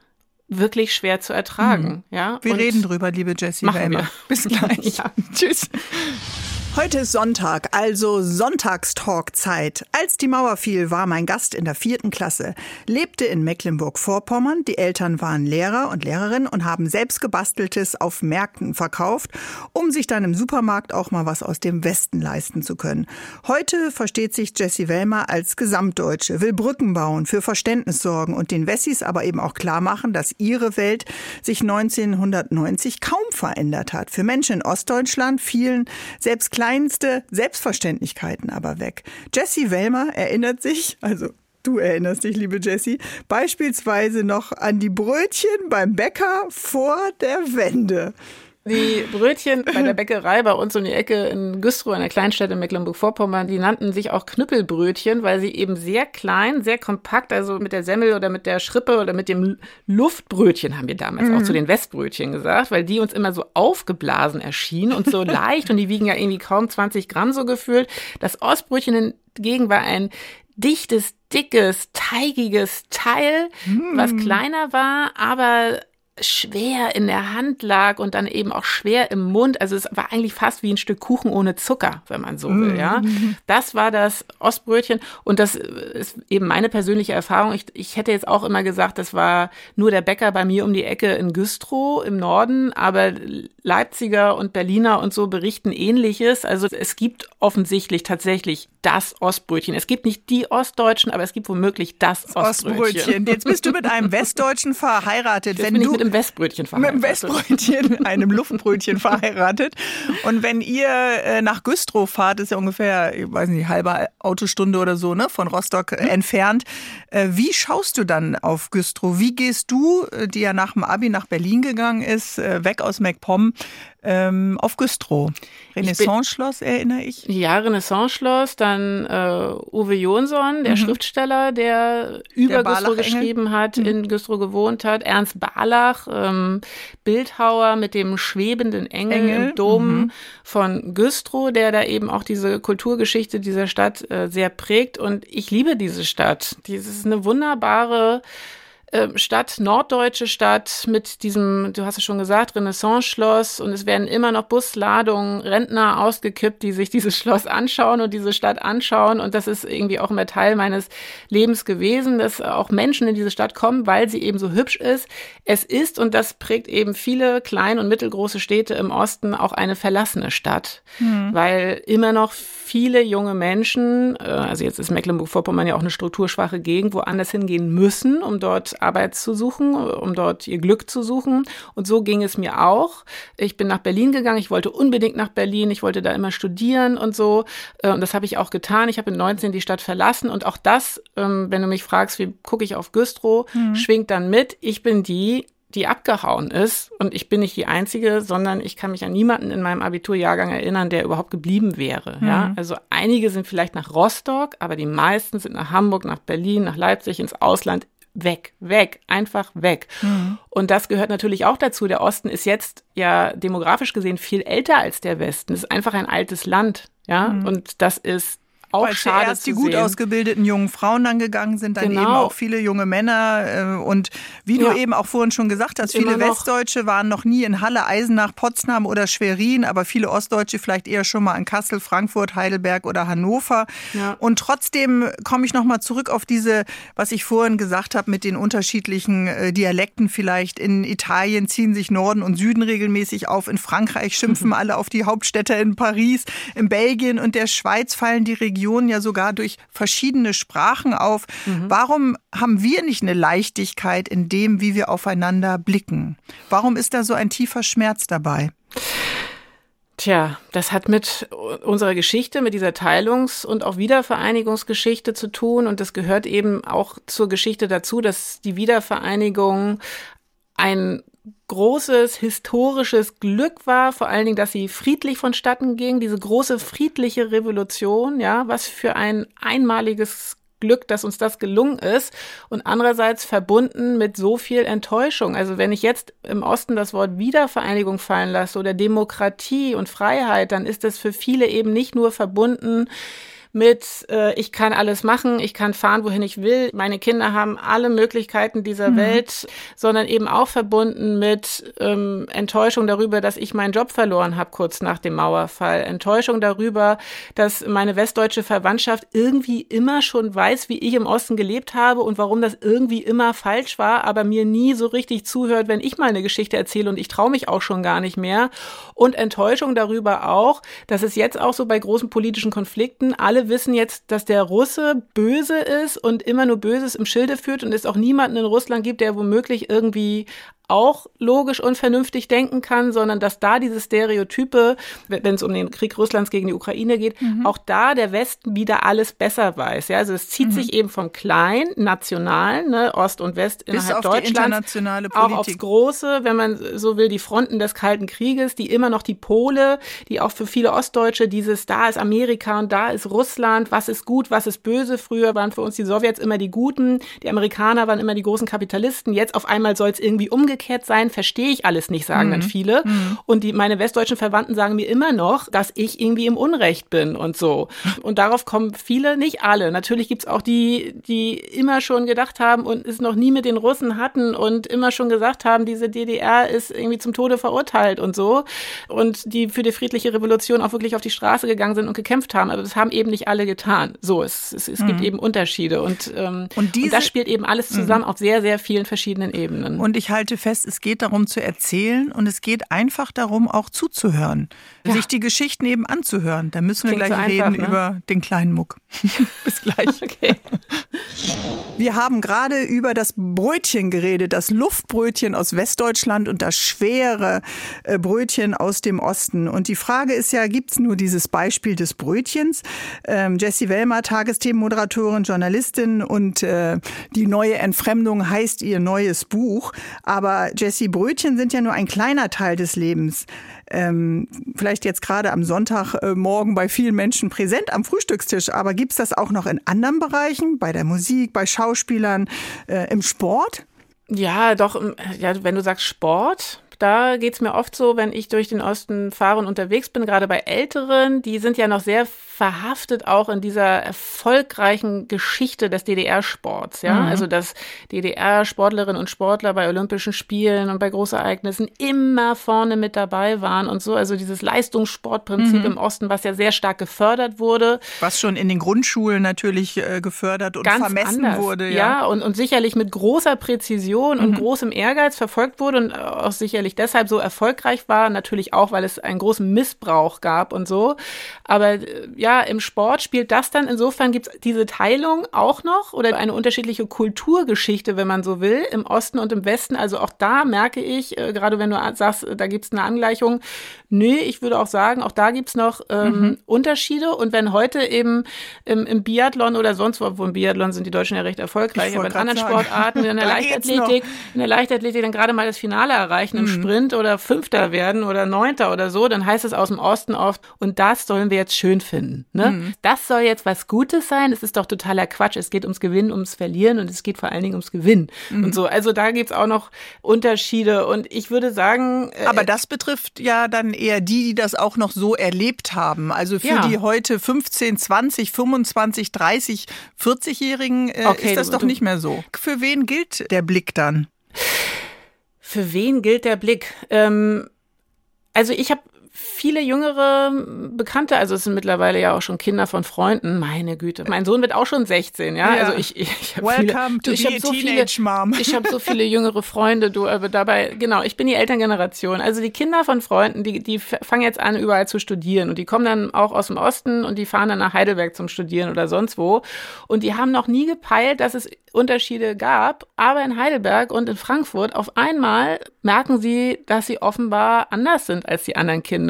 wirklich schwer zu ertragen. Mhm. Ja? Wir und reden drüber, liebe Jessie Wellmer. Bis gleich. ja. Tschüss. Heute ist Sonntag, also Sonntagstalkzeit. Als die Mauer fiel, war mein Gast in der vierten Klasse, lebte in Mecklenburg-Vorpommern. Die Eltern waren Lehrer und Lehrerinnen und haben selbst gebasteltes auf Märkten verkauft, um sich dann im Supermarkt auch mal was aus dem Westen leisten zu können. Heute versteht sich Jessie Wellmer als Gesamtdeutsche, will Brücken bauen, für Verständnis sorgen und den Wessis aber eben auch klar machen, dass ihre Welt sich 1990 kaum verändert hat. Für Menschen in Ostdeutschland fielen selbst kleinste Selbstverständlichkeiten aber weg. Jessie Wellmer erinnert sich, also Du erinnerst dich, liebe Jessie, beispielsweise noch an die Brötchen beim Bäcker vor der Wende. Die Brötchen bei der Bäckerei bei uns um die Ecke in Güstrow, einer Kleinstadt in Mecklenburg-Vorpommern, die nannten sich auch Knüppelbrötchen, weil sie eben sehr klein, sehr kompakt, also mit der Semmel oder mit der Schrippe oder mit dem Luftbrötchen haben wir damals mhm. auch zu den Westbrötchen gesagt, weil die uns immer so aufgeblasen erschienen und so leicht und die wiegen ja irgendwie kaum 20 Gramm so gefühlt. Das Ostbrötchen hingegen war ein dichtes, dickes, teigiges Teil, mm. was kleiner war, aber schwer in der Hand lag und dann eben auch schwer im Mund. Also es war eigentlich fast wie ein Stück Kuchen ohne Zucker, wenn man so will, ja. Mhm. Das war das Ostbrötchen und das ist eben meine persönliche Erfahrung. Ich, ich hätte jetzt auch immer gesagt, das war nur der Bäcker bei mir um die Ecke in Güstrow im Norden, aber Leipziger und Berliner und so berichten ähnliches. Also es gibt offensichtlich tatsächlich das Ostbrötchen. Es gibt nicht die Ostdeutschen, aber es gibt womöglich das Ostbrötchen. Ostbrötchen. Jetzt bist du mit einem Westdeutschen verheiratet. Jetzt wenn du einem Westbrötchen verheiratet. Mit einem Westbrötchen, einem Luftbrötchen verheiratet. Und wenn ihr äh, nach Güstrow fahrt, ist ja ungefähr, ich weiß nicht, halbe Autostunde oder so, ne, von Rostock äh, entfernt. Äh, wie schaust du dann auf Güstrow? Wie gehst du, äh, die ja nach dem Abi nach Berlin gegangen ist, äh, weg aus MacPom, ähm, auf Güstrow. Renaissance-Schloss erinnere ich. Ja, Renaissance-Schloss, dann äh, Uwe Jonsson, der mhm. Schriftsteller, der über der Güstrow geschrieben hat, mhm. in Güstrow gewohnt hat, Ernst Barlach, ähm, Bildhauer mit dem schwebenden Engel, Engel. im Dom mhm. von Güstrow, der da eben auch diese Kulturgeschichte dieser Stadt äh, sehr prägt und ich liebe diese Stadt. Das ist eine wunderbare ähm, Stadt, norddeutsche Stadt mit diesem, du hast es schon gesagt, Renaissance-Schloss und es werden immer noch Busladungen Rentner ausgekippt, die sich dieses Schloss anschauen und diese Stadt anschauen und das ist irgendwie auch immer Teil meines Lebens gewesen, dass auch Menschen in diese Stadt kommen, weil sie eben so hübsch ist. Es ist und das prägt eben viele kleine und mittelgroße Städte im Osten auch eine verlassene Stadt, mhm. weil immer noch viele junge Menschen, äh, also jetzt ist Mecklenburg-Vorpommern ja auch eine strukturschwache Gegend, woanders hingehen müssen, um dort Arbeit zu suchen, um dort ihr Glück zu suchen. Und so ging es mir auch. Ich bin nach Berlin gegangen. Ich wollte unbedingt nach Berlin. Ich wollte da immer studieren und so. Äh, und das habe ich auch getan. Ich habe in 19 die Stadt verlassen. Und auch das, ähm, wenn du mich fragst, wie gucke ich auf Güstrow, mhm. schwingt dann mit. Ich bin die, die abgehauen ist. Und ich bin nicht die Einzige, sondern ich kann mich an niemanden in meinem Abiturjahrgang erinnern, der überhaupt geblieben wäre. Mhm. Ja, also einige sind vielleicht nach Rostock, aber die meisten sind nach Hamburg, nach Berlin, nach Leipzig, ins Ausland weg, weg, einfach weg. Mhm. Und das gehört natürlich auch dazu. Der Osten ist jetzt ja demografisch gesehen viel älter als der Westen. Es ist einfach ein altes Land. Ja, mhm. und das ist auch Weil schade zuerst die gut sehen. ausgebildeten jungen Frauen dann gegangen sind, dann genau. eben auch viele junge Männer. Äh, und wie ja. du eben auch vorhin schon gesagt hast, viele Westdeutsche waren noch nie in Halle, Eisenach, Potsdam oder Schwerin, aber viele Ostdeutsche vielleicht eher schon mal in Kassel, Frankfurt, Heidelberg oder Hannover. Ja. Und trotzdem komme ich nochmal zurück auf diese, was ich vorhin gesagt habe, mit den unterschiedlichen äh, Dialekten vielleicht. In Italien ziehen sich Norden und Süden regelmäßig auf. In Frankreich schimpfen mhm. alle auf die Hauptstädte in Paris. In Belgien und der Schweiz fallen die Regionen Regionen ja sogar durch verschiedene Sprachen auf. Mhm. Warum haben wir nicht eine Leichtigkeit in dem, wie wir aufeinander blicken? Warum ist da so ein tiefer Schmerz dabei? Tja, das hat mit unserer Geschichte, mit dieser Teilungs- und auch Wiedervereinigungsgeschichte zu tun. Und das gehört eben auch zur Geschichte dazu, dass die Wiedervereinigung ein großes historisches Glück war, vor allen Dingen, dass sie friedlich vonstatten ging, diese große friedliche Revolution, ja, was für ein einmaliges Glück, dass uns das gelungen ist und andererseits verbunden mit so viel Enttäuschung. Also wenn ich jetzt im Osten das Wort Wiedervereinigung fallen lasse oder Demokratie und Freiheit, dann ist das für viele eben nicht nur verbunden mit, äh, ich kann alles machen, ich kann fahren, wohin ich will, meine Kinder haben alle Möglichkeiten dieser mhm. Welt, sondern eben auch verbunden mit ähm, Enttäuschung darüber, dass ich meinen Job verloren habe kurz nach dem Mauerfall, Enttäuschung darüber, dass meine westdeutsche Verwandtschaft irgendwie immer schon weiß, wie ich im Osten gelebt habe und warum das irgendwie immer falsch war, aber mir nie so richtig zuhört, wenn ich meine Geschichte erzähle und ich traue mich auch schon gar nicht mehr. Und Enttäuschung darüber auch, dass es jetzt auch so bei großen politischen Konflikten alle alle wissen jetzt, dass der Russe böse ist und immer nur Böses im Schilde führt und es auch niemanden in Russland gibt, der womöglich irgendwie auch logisch und vernünftig denken kann, sondern dass da diese Stereotype, wenn es um den Krieg Russlands gegen die Ukraine geht, mhm. auch da der Westen wieder alles besser weiß. Ja, also es zieht mhm. sich eben vom kleinen, nationalen, ne, Ost und West Bis innerhalb Deutschlands, auch aufs Große, wenn man so will, die Fronten des Kalten Krieges, die immer noch die Pole, die auch für viele Ostdeutsche dieses, da ist Amerika und da ist Russland, was ist gut, was ist böse. Früher waren für uns die Sowjets immer die Guten, die Amerikaner waren immer die großen Kapitalisten. Jetzt auf einmal soll es irgendwie umgekehrt sein, verstehe ich alles nicht, sagen mhm. dann viele. Mhm. Und die, meine westdeutschen Verwandten sagen mir immer noch, dass ich irgendwie im Unrecht bin und so. Und darauf kommen viele, nicht alle. Natürlich gibt's auch die, die immer schon gedacht haben und es noch nie mit den Russen hatten und immer schon gesagt haben, diese DDR ist irgendwie zum Tode verurteilt und so. Und die für die friedliche Revolution auch wirklich auf die Straße gegangen sind und gekämpft haben. Aber das haben eben nicht alle getan. So, es, es, es mhm. gibt eben Unterschiede. Und, ähm, und, diese, und das spielt eben alles zusammen mhm. auf sehr, sehr vielen verschiedenen Ebenen. Und ich halte fest, es geht darum zu erzählen und es geht einfach darum, auch zuzuhören. Ja. Sich die Geschichten eben anzuhören. Da müssen wir Klingt gleich so reden einfach, ne? über den kleinen Muck. Bis gleich. Okay. Wir haben gerade über das Brötchen geredet, das Luftbrötchen aus Westdeutschland und das schwere äh, Brötchen aus dem Osten. Und die Frage ist ja, gibt es nur dieses Beispiel des Brötchens? Ähm, Jessie Wellmer, Tagesthemenmoderatorin, Journalistin und äh, die neue Entfremdung heißt ihr neues Buch. Aber Jessie, Brötchen sind ja nur ein kleiner Teil des Lebens ähm, vielleicht jetzt gerade am Sonntagmorgen bei vielen Menschen präsent am Frühstückstisch. Aber gibt es das auch noch in anderen Bereichen, bei der Musik, bei Schauspielern, äh, im Sport? Ja, doch, ja, wenn du sagst Sport, da geht's mir oft so, wenn ich durch den Osten fahre und unterwegs bin, gerade bei Älteren, die sind ja noch sehr verhaftet auch in dieser erfolgreichen Geschichte des DDR-Sports. Ja, mhm. also dass DDR-Sportlerinnen und Sportler bei Olympischen Spielen und bei Großereignissen immer vorne mit dabei waren und so. Also dieses Leistungssportprinzip mhm. im Osten, was ja sehr stark gefördert wurde. Was schon in den Grundschulen natürlich äh, gefördert und Ganz vermessen anders. wurde. Ja, ja und, und sicherlich mit großer Präzision mhm. und großem Ehrgeiz verfolgt wurde und auch sicherlich deshalb so erfolgreich war. Natürlich auch, weil es einen großen Missbrauch gab und so. Aber äh, ja, ja, im Sport spielt das dann, insofern gibt es diese Teilung auch noch oder eine unterschiedliche Kulturgeschichte, wenn man so will, im Osten und im Westen. Also auch da merke ich, äh, gerade wenn du sagst, da gibt es eine Angleichung, nö, ich würde auch sagen, auch da gibt es noch ähm, mhm. Unterschiede. Und wenn heute eben im, im Biathlon oder sonst wo, wo im Biathlon sind die Deutschen ja recht erfolgreich, aber in anderen sagen. Sportarten, in der Leichtathletik, in der Leichtathletik dann gerade mal das Finale erreichen mhm. im Sprint oder Fünfter werden oder Neunter oder so, dann heißt es aus dem Osten oft, und das sollen wir jetzt schön finden. Ne? Mhm. Das soll jetzt was Gutes sein. Es ist doch totaler Quatsch. Es geht ums Gewinnen, ums Verlieren und es geht vor allen Dingen ums Gewinnen. Mhm. Und so. Also da gibt's auch noch Unterschiede. Und ich würde sagen. Äh, Aber das betrifft ja dann eher die, die das auch noch so erlebt haben. Also für ja. die heute 15, 20, 25, 30, 40-Jährigen äh, okay, ist das du, doch nicht mehr so. Für wen gilt der Blick dann? Für wen gilt der Blick? Ähm, also ich habe viele jüngere Bekannte, also es sind mittlerweile ja auch schon Kinder von Freunden, meine Güte. Mein Sohn wird auch schon 16, ja. ja. Also ich, ich, ich habe viele, ich habe so viele, Mom. ich habe so viele jüngere Freunde, du, aber dabei, genau, ich bin die Elterngeneration. Also die Kinder von Freunden, die, die fangen jetzt an, überall zu studieren und die kommen dann auch aus dem Osten und die fahren dann nach Heidelberg zum Studieren oder sonst wo. Und die haben noch nie gepeilt, dass es Unterschiede gab, aber in Heidelberg und in Frankfurt auf einmal merken sie, dass sie offenbar anders sind als die anderen Kinder,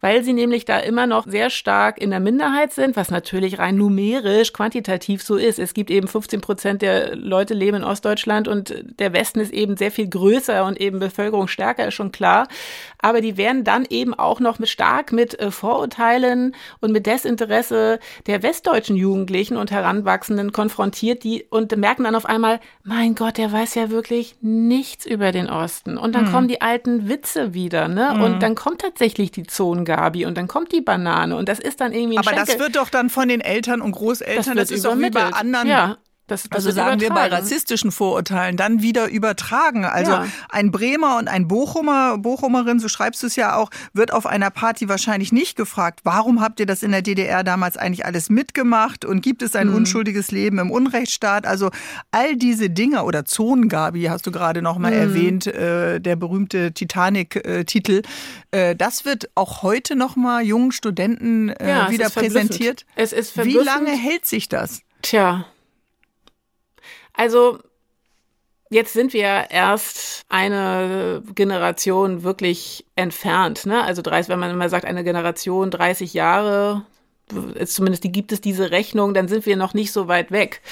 weil sie nämlich da immer noch sehr stark in der Minderheit sind, was natürlich rein numerisch, quantitativ so ist. Es gibt eben 15 Prozent der Leute leben in Ostdeutschland und der Westen ist eben sehr viel größer und eben Bevölkerung stärker, ist schon klar. Aber die werden dann eben auch noch mit stark mit äh, Vorurteilen und mit Desinteresse der westdeutschen Jugendlichen und Heranwachsenden konfrontiert, die und merken dann auf einmal, mein Gott, der weiß ja wirklich nichts über den Osten. Und dann mhm. kommen die alten Witze wieder, ne? Mhm. Und dann kommt tatsächlich die Zonengabi und dann kommt die Banane und das ist dann irgendwie ein Aber Schenkel. das wird doch dann von den Eltern und Großeltern, das, das ist doch wie bei anderen ja. Das, das also sagen wir bei rassistischen Vorurteilen dann wieder übertragen. Also ja. ein Bremer und ein Bochumer, Bochumerin, so schreibst du es ja auch, wird auf einer Party wahrscheinlich nicht gefragt, warum habt ihr das in der DDR damals eigentlich alles mitgemacht und gibt es ein mhm. unschuldiges Leben im Unrechtsstaat? Also all diese Dinge oder Zonengabi hast du gerade noch mal mhm. erwähnt, äh, der berühmte Titanic-Titel. Äh, das wird auch heute noch mal jungen Studenten äh, ja, wieder präsentiert. Es ist Wie lange hält sich das? Tja, also jetzt sind wir erst eine Generation wirklich entfernt. Ne? Also 30, wenn man immer sagt, eine Generation 30 Jahre, zumindest die gibt es diese Rechnung, dann sind wir noch nicht so weit weg.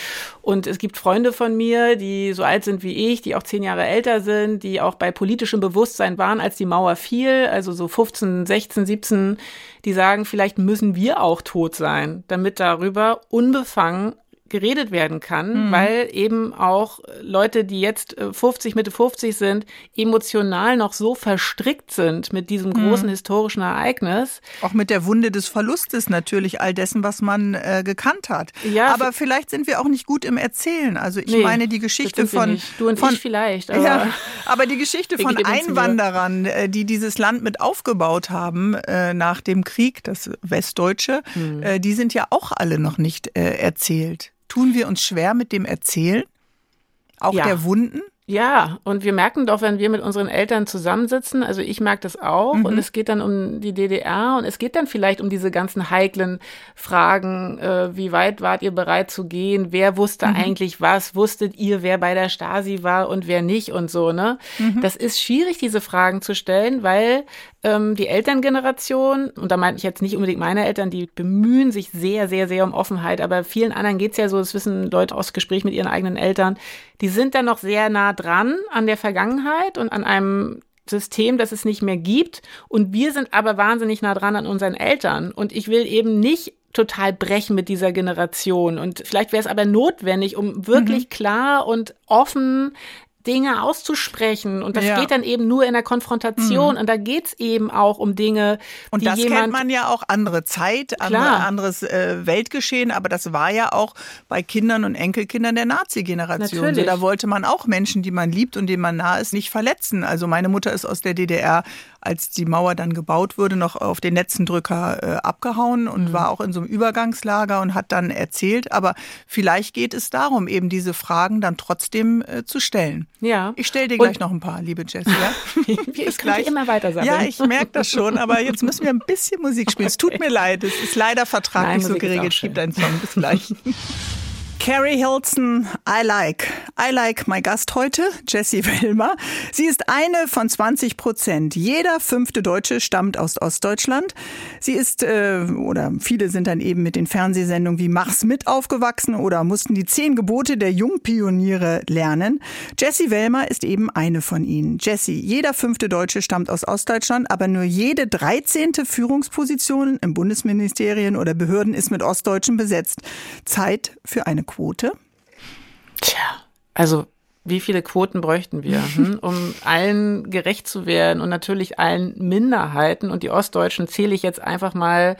Und es gibt Freunde von mir, die so alt sind wie ich, die auch zehn Jahre älter sind, die auch bei politischem Bewusstsein waren, als die Mauer fiel, also so 15, 16, 17, die sagen, vielleicht müssen wir auch tot sein, damit darüber unbefangen geredet werden kann, mhm. weil eben auch Leute, die jetzt 50, äh, Mitte 50 sind, emotional noch so verstrickt sind mit diesem mhm. großen mhm. historischen Ereignis. Auch mit der Wunde des Verlustes natürlich, all dessen, was man äh, gekannt hat. Ja, aber vielleicht sind wir auch nicht gut im Erzählen. Also ich nee, meine die Geschichte von... Du und von, ich vielleicht. Aber, ja, aber die Geschichte von Einwanderern, äh, die dieses Land mit aufgebaut haben äh, nach dem Krieg, das Westdeutsche, mhm. äh, die sind ja auch alle noch nicht äh, erzählt. Tun wir uns schwer mit dem Erzählen? Auch ja. der Wunden? Ja, und wir merken doch, wenn wir mit unseren Eltern zusammensitzen, also ich merke das auch, mhm. und es geht dann um die DDR und es geht dann vielleicht um diese ganzen heiklen Fragen, äh, wie weit wart ihr bereit zu gehen, wer wusste mhm. eigentlich was, wusstet ihr, wer bei der Stasi war und wer nicht und so, ne? Mhm. Das ist schwierig, diese Fragen zu stellen, weil ähm, die Elterngeneration, und da meine ich jetzt nicht unbedingt meine Eltern, die bemühen sich sehr, sehr, sehr um Offenheit, aber vielen anderen geht's ja so, das wissen Leute aus Gespräch mit ihren eigenen Eltern, die sind dann noch sehr nah dran an der Vergangenheit und an einem System, das es nicht mehr gibt. Und wir sind aber wahnsinnig nah dran an unseren Eltern. Und ich will eben nicht total brechen mit dieser Generation. Und vielleicht wäre es aber notwendig, um wirklich mhm. klar und offen Dinge auszusprechen. Und das ja. geht dann eben nur in der Konfrontation. Mhm. Und da geht's eben auch um Dinge, und die das jemand kennt man ja auch andere Zeit, andere, anderes äh, Weltgeschehen. Aber das war ja auch bei Kindern und Enkelkindern der Nazi-Generation. So, da wollte man auch Menschen, die man liebt und denen man nah ist, nicht verletzen. Also meine Mutter ist aus der DDR als die Mauer dann gebaut wurde, noch auf den Netzendrücker äh, abgehauen und mhm. war auch in so einem Übergangslager und hat dann erzählt. Aber vielleicht geht es darum, eben diese Fragen dann trotzdem äh, zu stellen. Ja. Ich stelle dir gleich und noch ein paar, liebe Jessie. Ja? ich gleich immer weiter sagen. Ja, ich merke das schon, aber jetzt müssen wir ein bisschen Musik spielen. Okay. Es tut mir leid, es ist leider vertraglich Nein, so geregelt. Es gibt einen Song. Bis gleich. Carrie Hilton, I like. I like my Gast heute, Jessie Wilmer. Sie ist eine von 20 Prozent. Jeder fünfte Deutsche stammt aus Ostdeutschland. Sie ist, äh, oder viele sind dann eben mit den Fernsehsendungen wie Mach's mit aufgewachsen oder mussten die zehn Gebote der Jungpioniere lernen. Jessie Wilmer ist eben eine von ihnen. Jessie, jeder fünfte Deutsche stammt aus Ostdeutschland, aber nur jede dreizehnte Führungsposition im Bundesministerien oder Behörden ist mit Ostdeutschen besetzt. Zeit für eine Quote? Tja, also wie viele Quoten bräuchten wir, hm, um allen gerecht zu werden und natürlich allen Minderheiten? Und die Ostdeutschen zähle ich jetzt einfach mal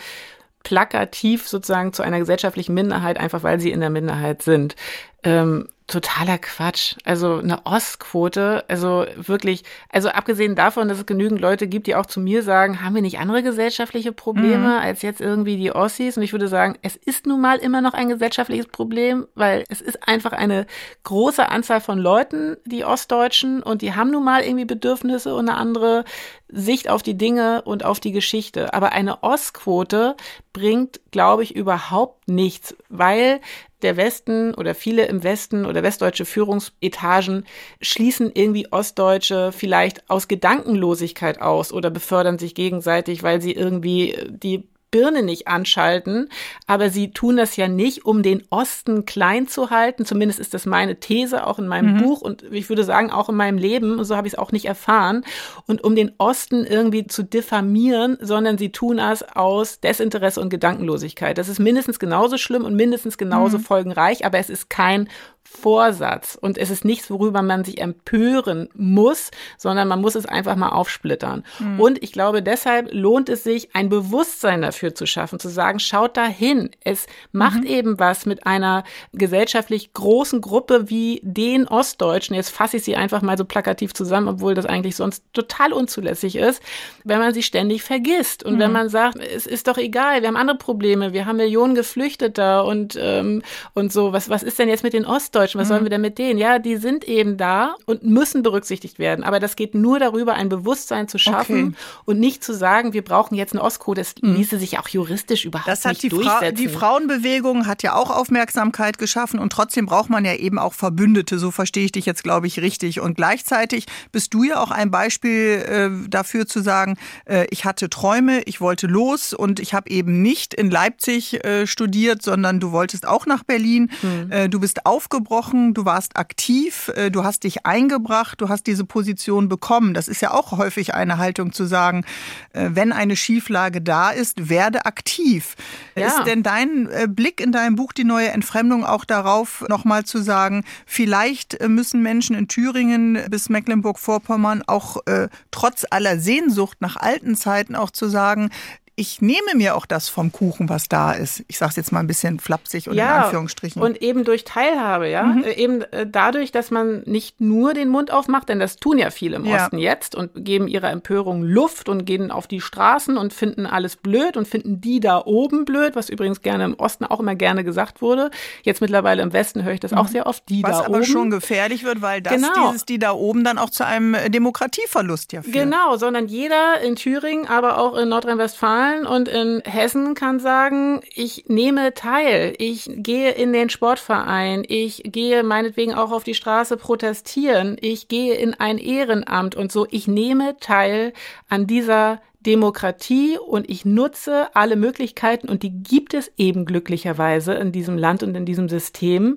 plakativ sozusagen zu einer gesellschaftlichen Minderheit, einfach weil sie in der Minderheit sind. Ähm, totaler Quatsch. Also eine Ostquote, also wirklich, also abgesehen davon, dass es genügend Leute gibt, die auch zu mir sagen, haben wir nicht andere gesellschaftliche Probleme mhm. als jetzt irgendwie die Ossis? Und ich würde sagen, es ist nun mal immer noch ein gesellschaftliches Problem, weil es ist einfach eine große Anzahl von Leuten, die Ostdeutschen, und die haben nun mal irgendwie Bedürfnisse und eine andere Sicht auf die Dinge und auf die Geschichte. Aber eine Ostquote bringt, glaube ich, überhaupt nichts, weil der Westen oder viele im Westen oder westdeutsche Führungsetagen schließen irgendwie Ostdeutsche vielleicht aus Gedankenlosigkeit aus oder befördern sich gegenseitig, weil sie irgendwie die Birne nicht anschalten. Aber sie tun das ja nicht, um den Osten klein zu halten. Zumindest ist das meine These, auch in meinem mhm. Buch und ich würde sagen auch in meinem Leben. So habe ich es auch nicht erfahren. Und um den Osten irgendwie zu diffamieren, sondern sie tun das aus Desinteresse und Gedankenlosigkeit. Das ist mindestens genauso schlimm und mindestens genauso mhm. folgenreich, aber es ist kein Vorsatz und es ist nichts, worüber man sich empören muss, sondern man muss es einfach mal aufsplittern. Mhm. Und ich glaube, deshalb lohnt es sich, ein Bewusstsein dafür zu schaffen, zu sagen, schaut dahin. Es macht mhm. eben was mit einer gesellschaftlich großen Gruppe wie den Ostdeutschen. Jetzt fasse ich sie einfach mal so plakativ zusammen, obwohl das eigentlich sonst total unzulässig ist, wenn man sie ständig vergisst und mhm. wenn man sagt, es ist doch egal, wir haben andere Probleme, wir haben Millionen Geflüchteter und, ähm, und so, was, was ist denn jetzt mit den Ostdeutschen? Ostdeutschen, was mhm. sollen wir denn mit denen? Ja, die sind eben da und müssen berücksichtigt werden. Aber das geht nur darüber, ein Bewusstsein zu schaffen okay. und nicht zu sagen, wir brauchen jetzt eine Ostcode. Das mhm. ließe sich auch juristisch überhaupt das hat nicht die durchsetzen. Fra die Frauenbewegung hat ja auch Aufmerksamkeit geschaffen und trotzdem braucht man ja eben auch Verbündete. So verstehe ich dich jetzt, glaube ich, richtig. Und gleichzeitig bist du ja auch ein Beispiel äh, dafür zu sagen, äh, ich hatte Träume, ich wollte los und ich habe eben nicht in Leipzig äh, studiert, sondern du wolltest auch nach Berlin. Mhm. du bist aufgebrochen, du warst aktiv, äh, du hast dich eingebracht, du hast diese Position bekommen. Das ist ja auch häufig eine Haltung zu sagen, äh, wenn eine Schieflage da ist, werde aktiv. Ja. Ist denn dein Blick in deinem Buch Die neue Entfremdung auch darauf, nochmal zu sagen, vielleicht müssen Menschen in Thüringen bis Mecklenburg-Vorpommern auch äh, trotz aller Sehnsucht nach alten Zeiten auch zu sagen, ich nehme mir auch das vom Kuchen, was da ist. Ich sage es jetzt mal ein bisschen flapsig und ja, in Anführungsstrichen. Und eben durch Teilhabe, ja. Mhm. Äh, eben äh, dadurch, dass man nicht nur den Mund aufmacht, denn das tun ja viele im ja. Osten jetzt und geben ihrer Empörung Luft und gehen auf die Straßen und finden alles blöd und finden die da oben blöd, was übrigens gerne im Osten auch immer gerne gesagt wurde. Jetzt mittlerweile im Westen höre ich das mhm. auch sehr oft, die was da oben. Was aber schon gefährlich wird, weil das genau. dieses die da oben dann auch zu einem Demokratieverlust ja führt. Genau, sondern jeder in Thüringen, aber auch in Nordrhein-Westfalen Westfalen und in Hessen kann sagen, ich nehme teil, ich gehe in den Sportverein, ich gehe meinetwegen auch auf die Straße protestieren, ich gehe in ein Ehrenamt und so, ich nehme teil an dieser Demokratie und ich nutze alle Möglichkeiten und die gibt es eben glücklicherweise in diesem Land und in diesem System,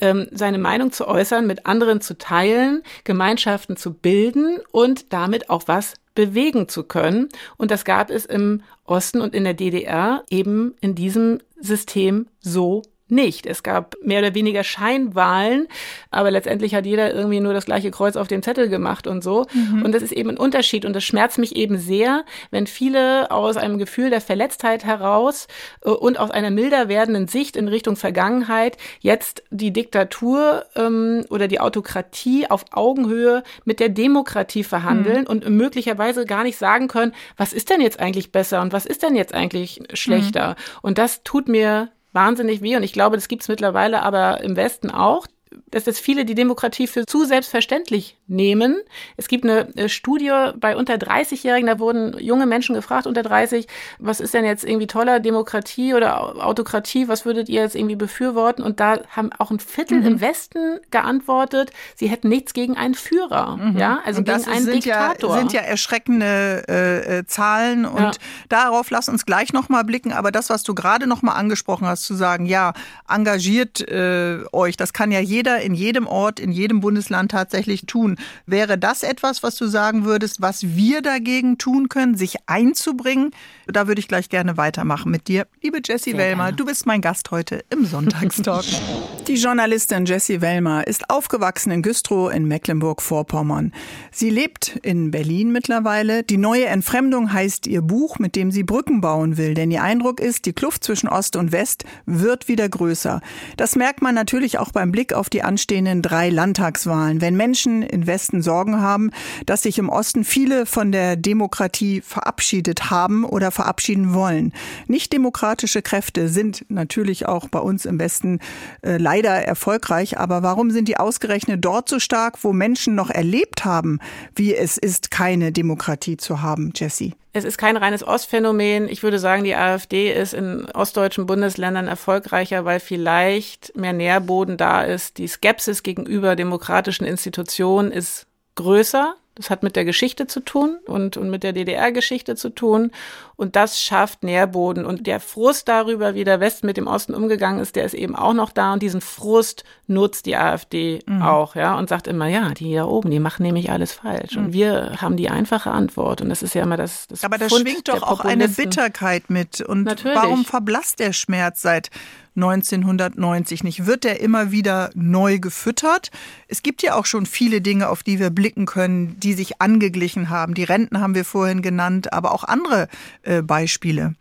ähm, seine Meinung zu äußern, mit anderen zu teilen, Gemeinschaften zu bilden und damit auch was bewegen zu können. Und das gab es im Osten und in der DDR eben in diesem System so nicht. Es gab mehr oder weniger Scheinwahlen, aber letztendlich hat jeder irgendwie nur das gleiche Kreuz auf dem Zettel gemacht und so. Mhm. Und das ist eben ein Unterschied und das schmerzt mich eben sehr, wenn viele aus einem Gefühl der Verletztheit heraus äh, und aus einer milder werdenden Sicht in Richtung Vergangenheit jetzt die Diktatur ähm, oder die Autokratie auf Augenhöhe mit der Demokratie verhandeln mhm. und möglicherweise gar nicht sagen können, was ist denn jetzt eigentlich besser und was ist denn jetzt eigentlich schlechter. Mhm. Und das tut mir wahnsinnig weh und ich glaube, das gibt es mittlerweile aber im Westen auch dass das viele die Demokratie für zu selbstverständlich nehmen. Es gibt eine Studie bei unter 30-Jährigen, da wurden junge Menschen gefragt, unter 30, was ist denn jetzt irgendwie toller, Demokratie oder Autokratie, was würdet ihr jetzt irgendwie befürworten? Und da haben auch ein Viertel mhm. im Westen geantwortet, sie hätten nichts gegen einen Führer, mhm. ja, also und gegen einen sind Diktator. Ja, sind ja erschreckende äh, äh Zahlen und ja. darauf lass uns gleich nochmal blicken. Aber das, was du gerade nochmal angesprochen hast, zu sagen, ja, engagiert äh, euch, das kann ja jeder in jedem Ort, in jedem Bundesland tatsächlich tun. Wäre das etwas, was du sagen würdest, was wir dagegen tun können, sich einzubringen? Da würde ich gleich gerne weitermachen mit dir. Liebe Jessie Wellmer, du bist mein Gast heute im Sonntagstalk. Die Journalistin Jessie Wellmer ist aufgewachsen in Güstrow in Mecklenburg-Vorpommern. Sie lebt in Berlin mittlerweile. Die neue Entfremdung heißt ihr Buch, mit dem sie Brücken bauen will. Denn ihr Eindruck ist, die Kluft zwischen Ost und West wird wieder größer. Das merkt man natürlich auch beim Blick auf die anstehenden drei Landtagswahlen. Wenn Menschen im Westen Sorgen haben, dass sich im Osten viele von der Demokratie verabschiedet haben oder verabschieden wollen. Nicht demokratische Kräfte sind natürlich auch bei uns im Westen äh, leider erfolgreich. Aber warum sind die ausgerechnet dort so stark, wo Menschen noch erlebt haben, wie es ist, keine Demokratie zu haben, Jesse? Es ist kein reines Ostphänomen. Ich würde sagen, die AfD ist in ostdeutschen Bundesländern erfolgreicher, weil vielleicht mehr Nährboden da ist. Die Skepsis gegenüber demokratischen Institutionen ist größer. Das hat mit der Geschichte zu tun und, und mit der DDR-Geschichte zu tun. Und das schafft Nährboden. Und der Frust darüber, wie der Westen mit dem Osten umgegangen ist, der ist eben auch noch da. Und diesen Frust nutzt die AfD mhm. auch, ja, und sagt immer, ja, die da oben, die machen nämlich alles falsch. Mhm. Und wir haben die einfache Antwort. Und das ist ja immer das, das Aber da schwingt doch auch eine Bitterkeit mit. Und Natürlich. warum verblasst der Schmerz seit 1990 nicht? Wird der immer wieder neu gefüttert? Es gibt ja auch schon viele Dinge, auf die wir blicken können, die sich angeglichen haben. Die Renten haben wir vorhin genannt, aber auch andere äh, Beispiele.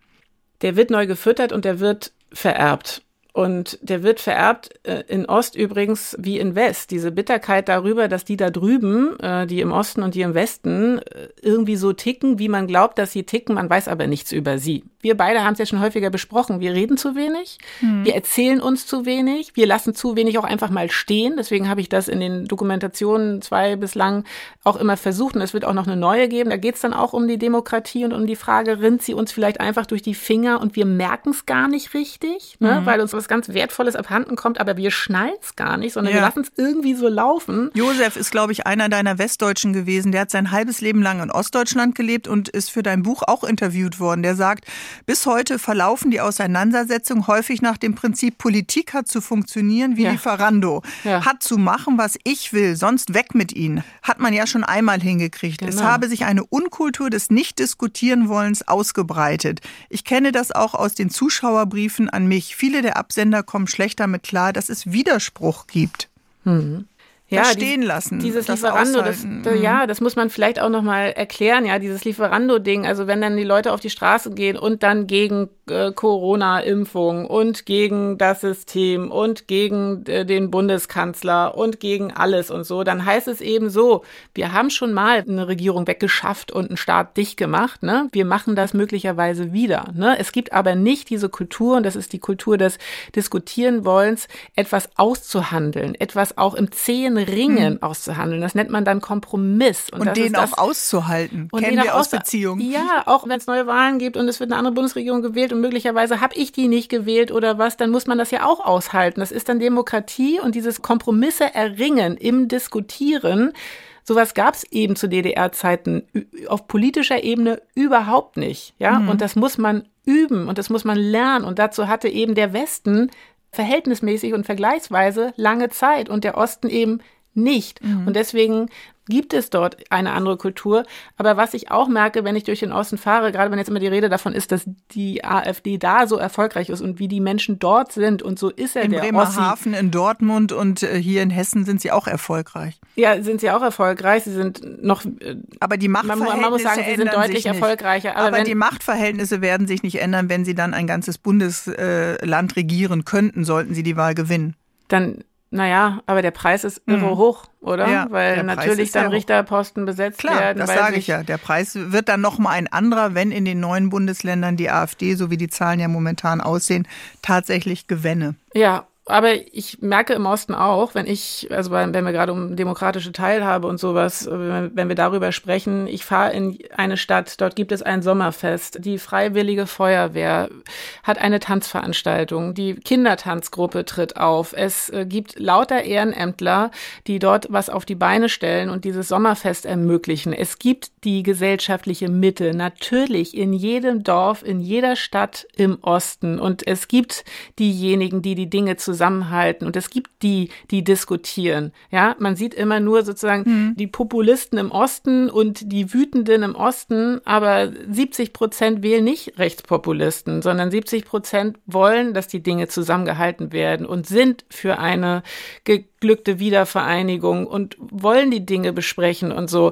Der wird neu gefüttert und der wird vererbt. Und der wird vererbt äh, in Ost übrigens wie in West. Diese Bitterkeit darüber, dass die da drüben, äh, die im Osten und die im Westen, äh, irgendwie so ticken, wie man glaubt, dass sie ticken. Man weiß aber nichts über sie. Wir beide haben es ja schon häufiger besprochen, wir reden zu wenig, mhm. wir erzählen uns zu wenig, wir lassen zu wenig auch einfach mal stehen. Deswegen habe ich das in den Dokumentationen zwei bislang auch immer versucht und es wird auch noch eine neue geben. Da geht es dann auch um die Demokratie und um die Frage, rinnt sie uns vielleicht einfach durch die Finger und wir merken es gar nicht richtig, ne? Mhm. weil uns was ganz Wertvolles abhanden kommt, aber wir schnallen es gar nicht, sondern ja. wir lassen es irgendwie so laufen. Josef ist, glaube ich, einer deiner Westdeutschen gewesen. Der hat sein halbes Leben lang in Ostdeutschland gelebt und ist für dein Buch auch interviewt worden. Der sagt, bis heute verlaufen die Auseinandersetzungen häufig nach dem Prinzip, Politik hat zu funktionieren wie ja. Lieferando. Ja. Hat zu machen, was ich will, sonst weg mit ihnen. Hat man ja schon einmal hingekriegt. Genau. Es habe sich eine Unkultur des Nicht-Diskutieren-Wollens ausgebreitet. Ich kenne das auch aus den Zuschauerbriefen an mich. Viele der Absender kommen schlechter mit klar, dass es Widerspruch gibt. Mhm ja, stehen lassen. Dieses das Lieferando, das, ja, das muss man vielleicht auch nochmal erklären, ja, dieses Lieferando-Ding. Also wenn dann die Leute auf die Straße gehen und dann gegen äh, Corona-Impfung und gegen das System und gegen äh, den Bundeskanzler und gegen alles und so, dann heißt es eben so, wir haben schon mal eine Regierung weggeschafft und einen Staat dicht gemacht, ne? Wir machen das möglicherweise wieder, ne? Es gibt aber nicht diese Kultur, und das ist die Kultur des Diskutieren-Wollens, etwas auszuhandeln, etwas auch im zähen Ringen mhm. auszuhandeln. Das nennt man dann Kompromiss. Und, und den auch auszuhalten. Und Kennen wir aus Beziehungen. Ja, auch wenn es neue Wahlen gibt und es wird eine andere Bundesregierung gewählt und möglicherweise habe ich die nicht gewählt oder was, dann muss man das ja auch aushalten. Das ist dann Demokratie und dieses Kompromisse erringen im Diskutieren. Sowas gab es eben zu DDR-Zeiten auf politischer Ebene überhaupt nicht. Ja, mhm. und das muss man üben und das muss man lernen. Und dazu hatte eben der Westen verhältnismäßig und vergleichsweise lange Zeit und der Osten eben nicht. Mhm. Und deswegen gibt es dort eine andere Kultur. Aber was ich auch merke, wenn ich durch den Osten fahre, gerade wenn jetzt immer die Rede davon ist, dass die AfD da so erfolgreich ist und wie die Menschen dort sind und so ist er in der Bremerhaven, in Dortmund und äh, hier in Hessen sind sie auch erfolgreich. Ja, sind sie auch erfolgreich. Sie sind noch. Äh, aber die Machtverhältnisse man, man muss sagen, sie sind deutlich erfolgreicher. Aber, aber die Machtverhältnisse werden sich nicht ändern, wenn sie dann ein ganzes Bundesland regieren könnten, sollten sie die Wahl gewinnen. Dann naja, aber der Preis ist irre mhm. hoch, oder? Ja, weil natürlich dann Richterposten besetzt Klar, werden. Das sage ich ja. Der Preis wird dann nochmal ein anderer, wenn in den neuen Bundesländern die AfD, so wie die Zahlen ja momentan aussehen, tatsächlich gewänne. Ja, aber ich merke im Osten auch, wenn ich, also wenn wir gerade um demokratische Teilhabe und sowas, wenn wir darüber sprechen, ich fahre in eine Stadt, dort gibt es ein Sommerfest, die Freiwillige Feuerwehr hat eine Tanzveranstaltung, die Kindertanzgruppe tritt auf, es äh, gibt lauter Ehrenämtler, die dort was auf die Beine stellen und dieses Sommerfest ermöglichen. Es gibt die gesellschaftliche Mitte, natürlich in jedem Dorf, in jeder Stadt im Osten und es gibt diejenigen, die die Dinge zu zusammenhalten und es gibt die, die diskutieren. Ja, man sieht immer nur sozusagen mhm. die Populisten im Osten und die Wütenden im Osten, aber 70 Prozent wählen nicht Rechtspopulisten, sondern 70 Prozent wollen, dass die Dinge zusammengehalten werden und sind für eine geglückte Wiedervereinigung und wollen die Dinge besprechen und so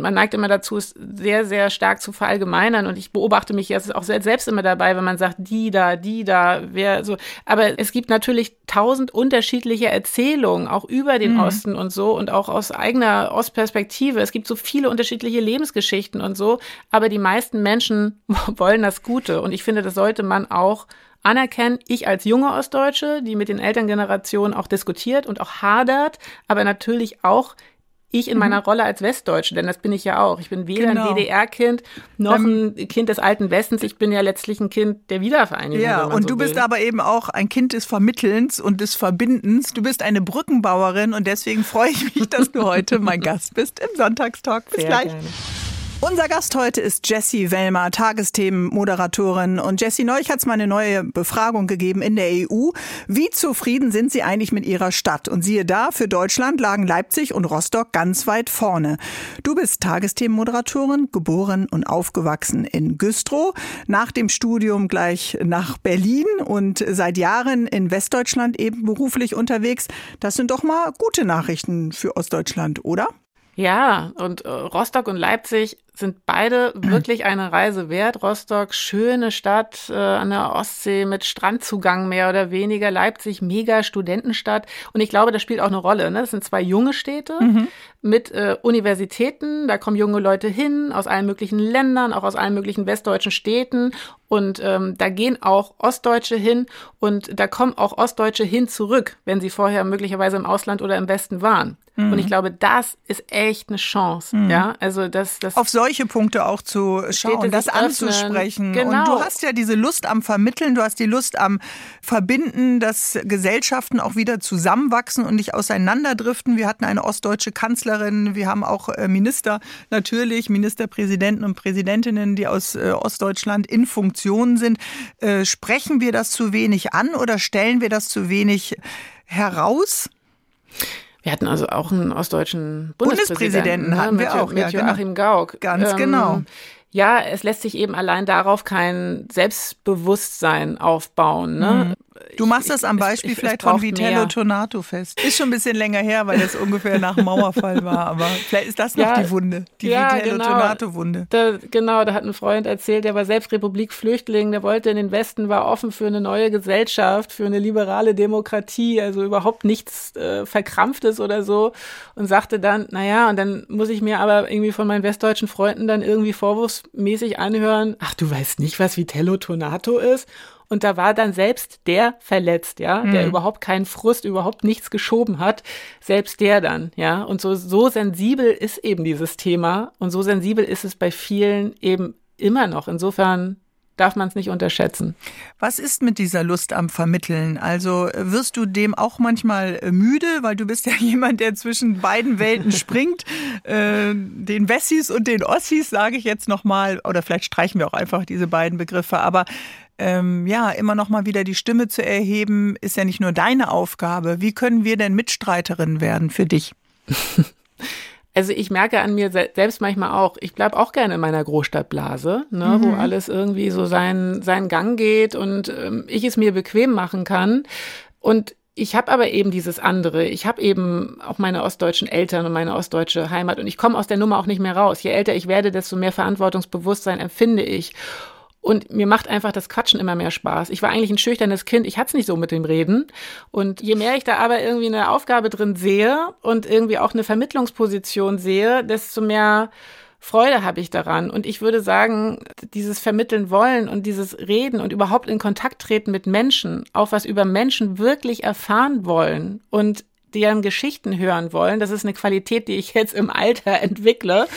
man neigt immer dazu, es sehr, sehr stark zu verallgemeinern. Und ich beobachte mich jetzt auch selbst immer dabei, wenn man sagt, die da, die da, wer so. Aber es gibt natürlich tausend unterschiedliche Erzählungen, auch über den mhm. Osten und so und auch aus eigener Ostperspektive. Es gibt so viele unterschiedliche Lebensgeschichten und so. Aber die meisten Menschen wollen das Gute. Und ich finde, das sollte man auch anerkennen, ich als junge Ostdeutsche, die mit den Elterngenerationen auch diskutiert und auch hadert, aber natürlich auch ich in meiner mhm. Rolle als Westdeutsche, denn das bin ich ja auch. Ich bin weder genau. ein DDR-Kind noch ähm, ein Kind des alten Westens. Ich bin ja letztlich ein Kind der Wiedervereinigung. Ja, und so du bist aber eben auch ein Kind des Vermittelns und des Verbindens. Du bist eine Brückenbauerin und deswegen freue ich mich, dass du heute mein Gast bist im Sonntagstalk. Bis Sehr gleich. Gerne. Unser Gast heute ist Jessie Wellmer, Tagesthemen-Moderatorin. Und Jessie, neulich hat es mal eine neue Befragung gegeben in der EU. Wie zufrieden sind Sie eigentlich mit Ihrer Stadt? Und siehe da, für Deutschland lagen Leipzig und Rostock ganz weit vorne. Du bist Tagesthemen-Moderatorin, geboren und aufgewachsen in Güstrow, nach dem Studium gleich nach Berlin und seit Jahren in Westdeutschland eben beruflich unterwegs. Das sind doch mal gute Nachrichten für Ostdeutschland, oder? Ja, und äh, Rostock und Leipzig sind beide wirklich eine Reise wert. Rostock, schöne Stadt äh, an der Ostsee mit Strandzugang mehr oder weniger. Leipzig, mega Studentenstadt. Und ich glaube, das spielt auch eine Rolle. Ne? Das sind zwei junge Städte mhm. mit äh, Universitäten. Da kommen junge Leute hin aus allen möglichen Ländern, auch aus allen möglichen westdeutschen Städten. Und ähm, da gehen auch Ostdeutsche hin und da kommen auch Ostdeutsche hin zurück, wenn sie vorher möglicherweise im Ausland oder im Westen waren. Mhm. Und ich glaube, das ist echt eine Chance. Mhm. Ja, also das, das auf solche Punkte auch zu schauen, das anzusprechen. Genau. Und du hast ja diese Lust am Vermitteln, du hast die Lust am Verbinden, dass Gesellschaften auch wieder zusammenwachsen und nicht auseinanderdriften. Wir hatten eine ostdeutsche Kanzlerin, wir haben auch äh, Minister natürlich, Ministerpräsidenten und Präsidentinnen, die aus äh, Ostdeutschland in Funktion sind. Äh, sprechen wir das zu wenig an oder stellen wir das zu wenig heraus? Wir hatten also auch einen ostdeutschen Bundespräsidenten, Bundespräsidenten hatten ne, wir mit, auch, mit ja, Joachim genau. Gauck. Ganz ähm, genau ja, es lässt sich eben allein darauf kein Selbstbewusstsein aufbauen. Ne? Mhm. Du machst das am Beispiel es, vielleicht von Vitello mehr. Tornato fest. Ist schon ein bisschen länger her, weil das ungefähr nach dem Mauerfall war, aber vielleicht ist das noch ja, die Wunde, die ja, Vitello genau. Tornato Wunde. Da, genau, da hat ein Freund erzählt, der war selbst Republikflüchtling, der wollte in den Westen, war offen für eine neue Gesellschaft, für eine liberale Demokratie, also überhaupt nichts äh, Verkrampftes oder so und sagte dann, naja, und dann muss ich mir aber irgendwie von meinen westdeutschen Freunden dann irgendwie Vorwurfs mäßig anhören, ach, du weißt nicht, was Vitello Tonato ist? Und da war dann selbst der verletzt, ja, mhm. der überhaupt keinen Frust, überhaupt nichts geschoben hat, selbst der dann, ja. Und so, so sensibel ist eben dieses Thema und so sensibel ist es bei vielen eben immer noch. Insofern darf man es nicht unterschätzen. Was ist mit dieser Lust am Vermitteln? Also wirst du dem auch manchmal äh, müde, weil du bist ja jemand, der zwischen beiden Welten springt, äh, den Wessis und den Ossis, sage ich jetzt nochmal, oder vielleicht streichen wir auch einfach diese beiden Begriffe, aber ähm, ja, immer noch mal wieder die Stimme zu erheben, ist ja nicht nur deine Aufgabe. Wie können wir denn Mitstreiterinnen werden für dich? Also ich merke an mir selbst manchmal auch, ich bleib auch gerne in meiner Großstadtblase, ne, mhm. wo alles irgendwie so seinen, seinen Gang geht und ähm, ich es mir bequem machen kann. Und ich habe aber eben dieses andere. Ich habe eben auch meine ostdeutschen Eltern und meine ostdeutsche Heimat und ich komme aus der Nummer auch nicht mehr raus. Je älter ich werde, desto mehr Verantwortungsbewusstsein empfinde ich. Und mir macht einfach das Quatschen immer mehr Spaß. Ich war eigentlich ein schüchternes Kind, ich hatte es nicht so mit dem Reden. Und je mehr ich da aber irgendwie eine Aufgabe drin sehe und irgendwie auch eine Vermittlungsposition sehe, desto mehr Freude habe ich daran. Und ich würde sagen, dieses Vermitteln wollen und dieses Reden und überhaupt in Kontakt treten mit Menschen, auch was über Menschen wirklich erfahren wollen und deren Geschichten hören wollen, das ist eine Qualität, die ich jetzt im Alter entwickle.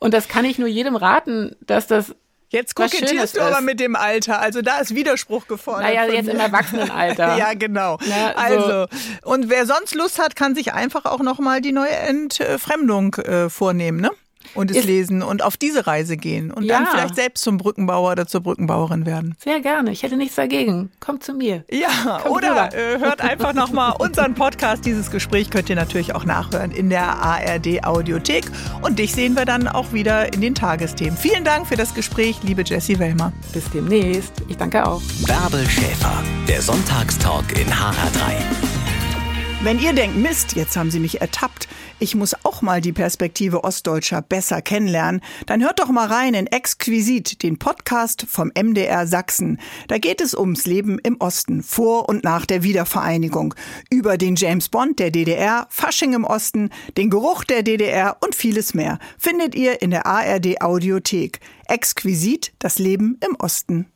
Und das kann ich nur jedem raten, dass das Jetzt kokettierst du aber mit dem Alter. Also da ist Widerspruch gefordert. Naja, jetzt im Erwachsenenalter. ja, genau. Na, also, also, und wer sonst Lust hat, kann sich einfach auch nochmal die neue Entfremdung äh, vornehmen, ne? Und es ist, lesen und auf diese Reise gehen und ja. dann vielleicht selbst zum Brückenbauer oder zur Brückenbauerin werden. Sehr gerne. Ich hätte nichts dagegen. Kommt zu mir. Ja, Kommt oder äh, hört einfach nochmal unseren Podcast. Dieses Gespräch könnt ihr natürlich auch nachhören in der ARD Audiothek. Und dich sehen wir dann auch wieder in den Tagesthemen. Vielen Dank für das Gespräch, liebe Jessie Wellmer. Bis demnächst. Ich danke auch. Bärbel Schäfer, der Sonntagstalk in HR3. Wenn ihr denkt, Mist, jetzt haben sie mich ertappt, ich muss auch mal die Perspektive Ostdeutscher besser kennenlernen, dann hört doch mal rein in Exquisit, den Podcast vom MDR Sachsen. Da geht es ums Leben im Osten, vor und nach der Wiedervereinigung, über den James Bond der DDR, Fasching im Osten, den Geruch der DDR und vieles mehr. Findet ihr in der ARD Audiothek. Exquisit, das Leben im Osten.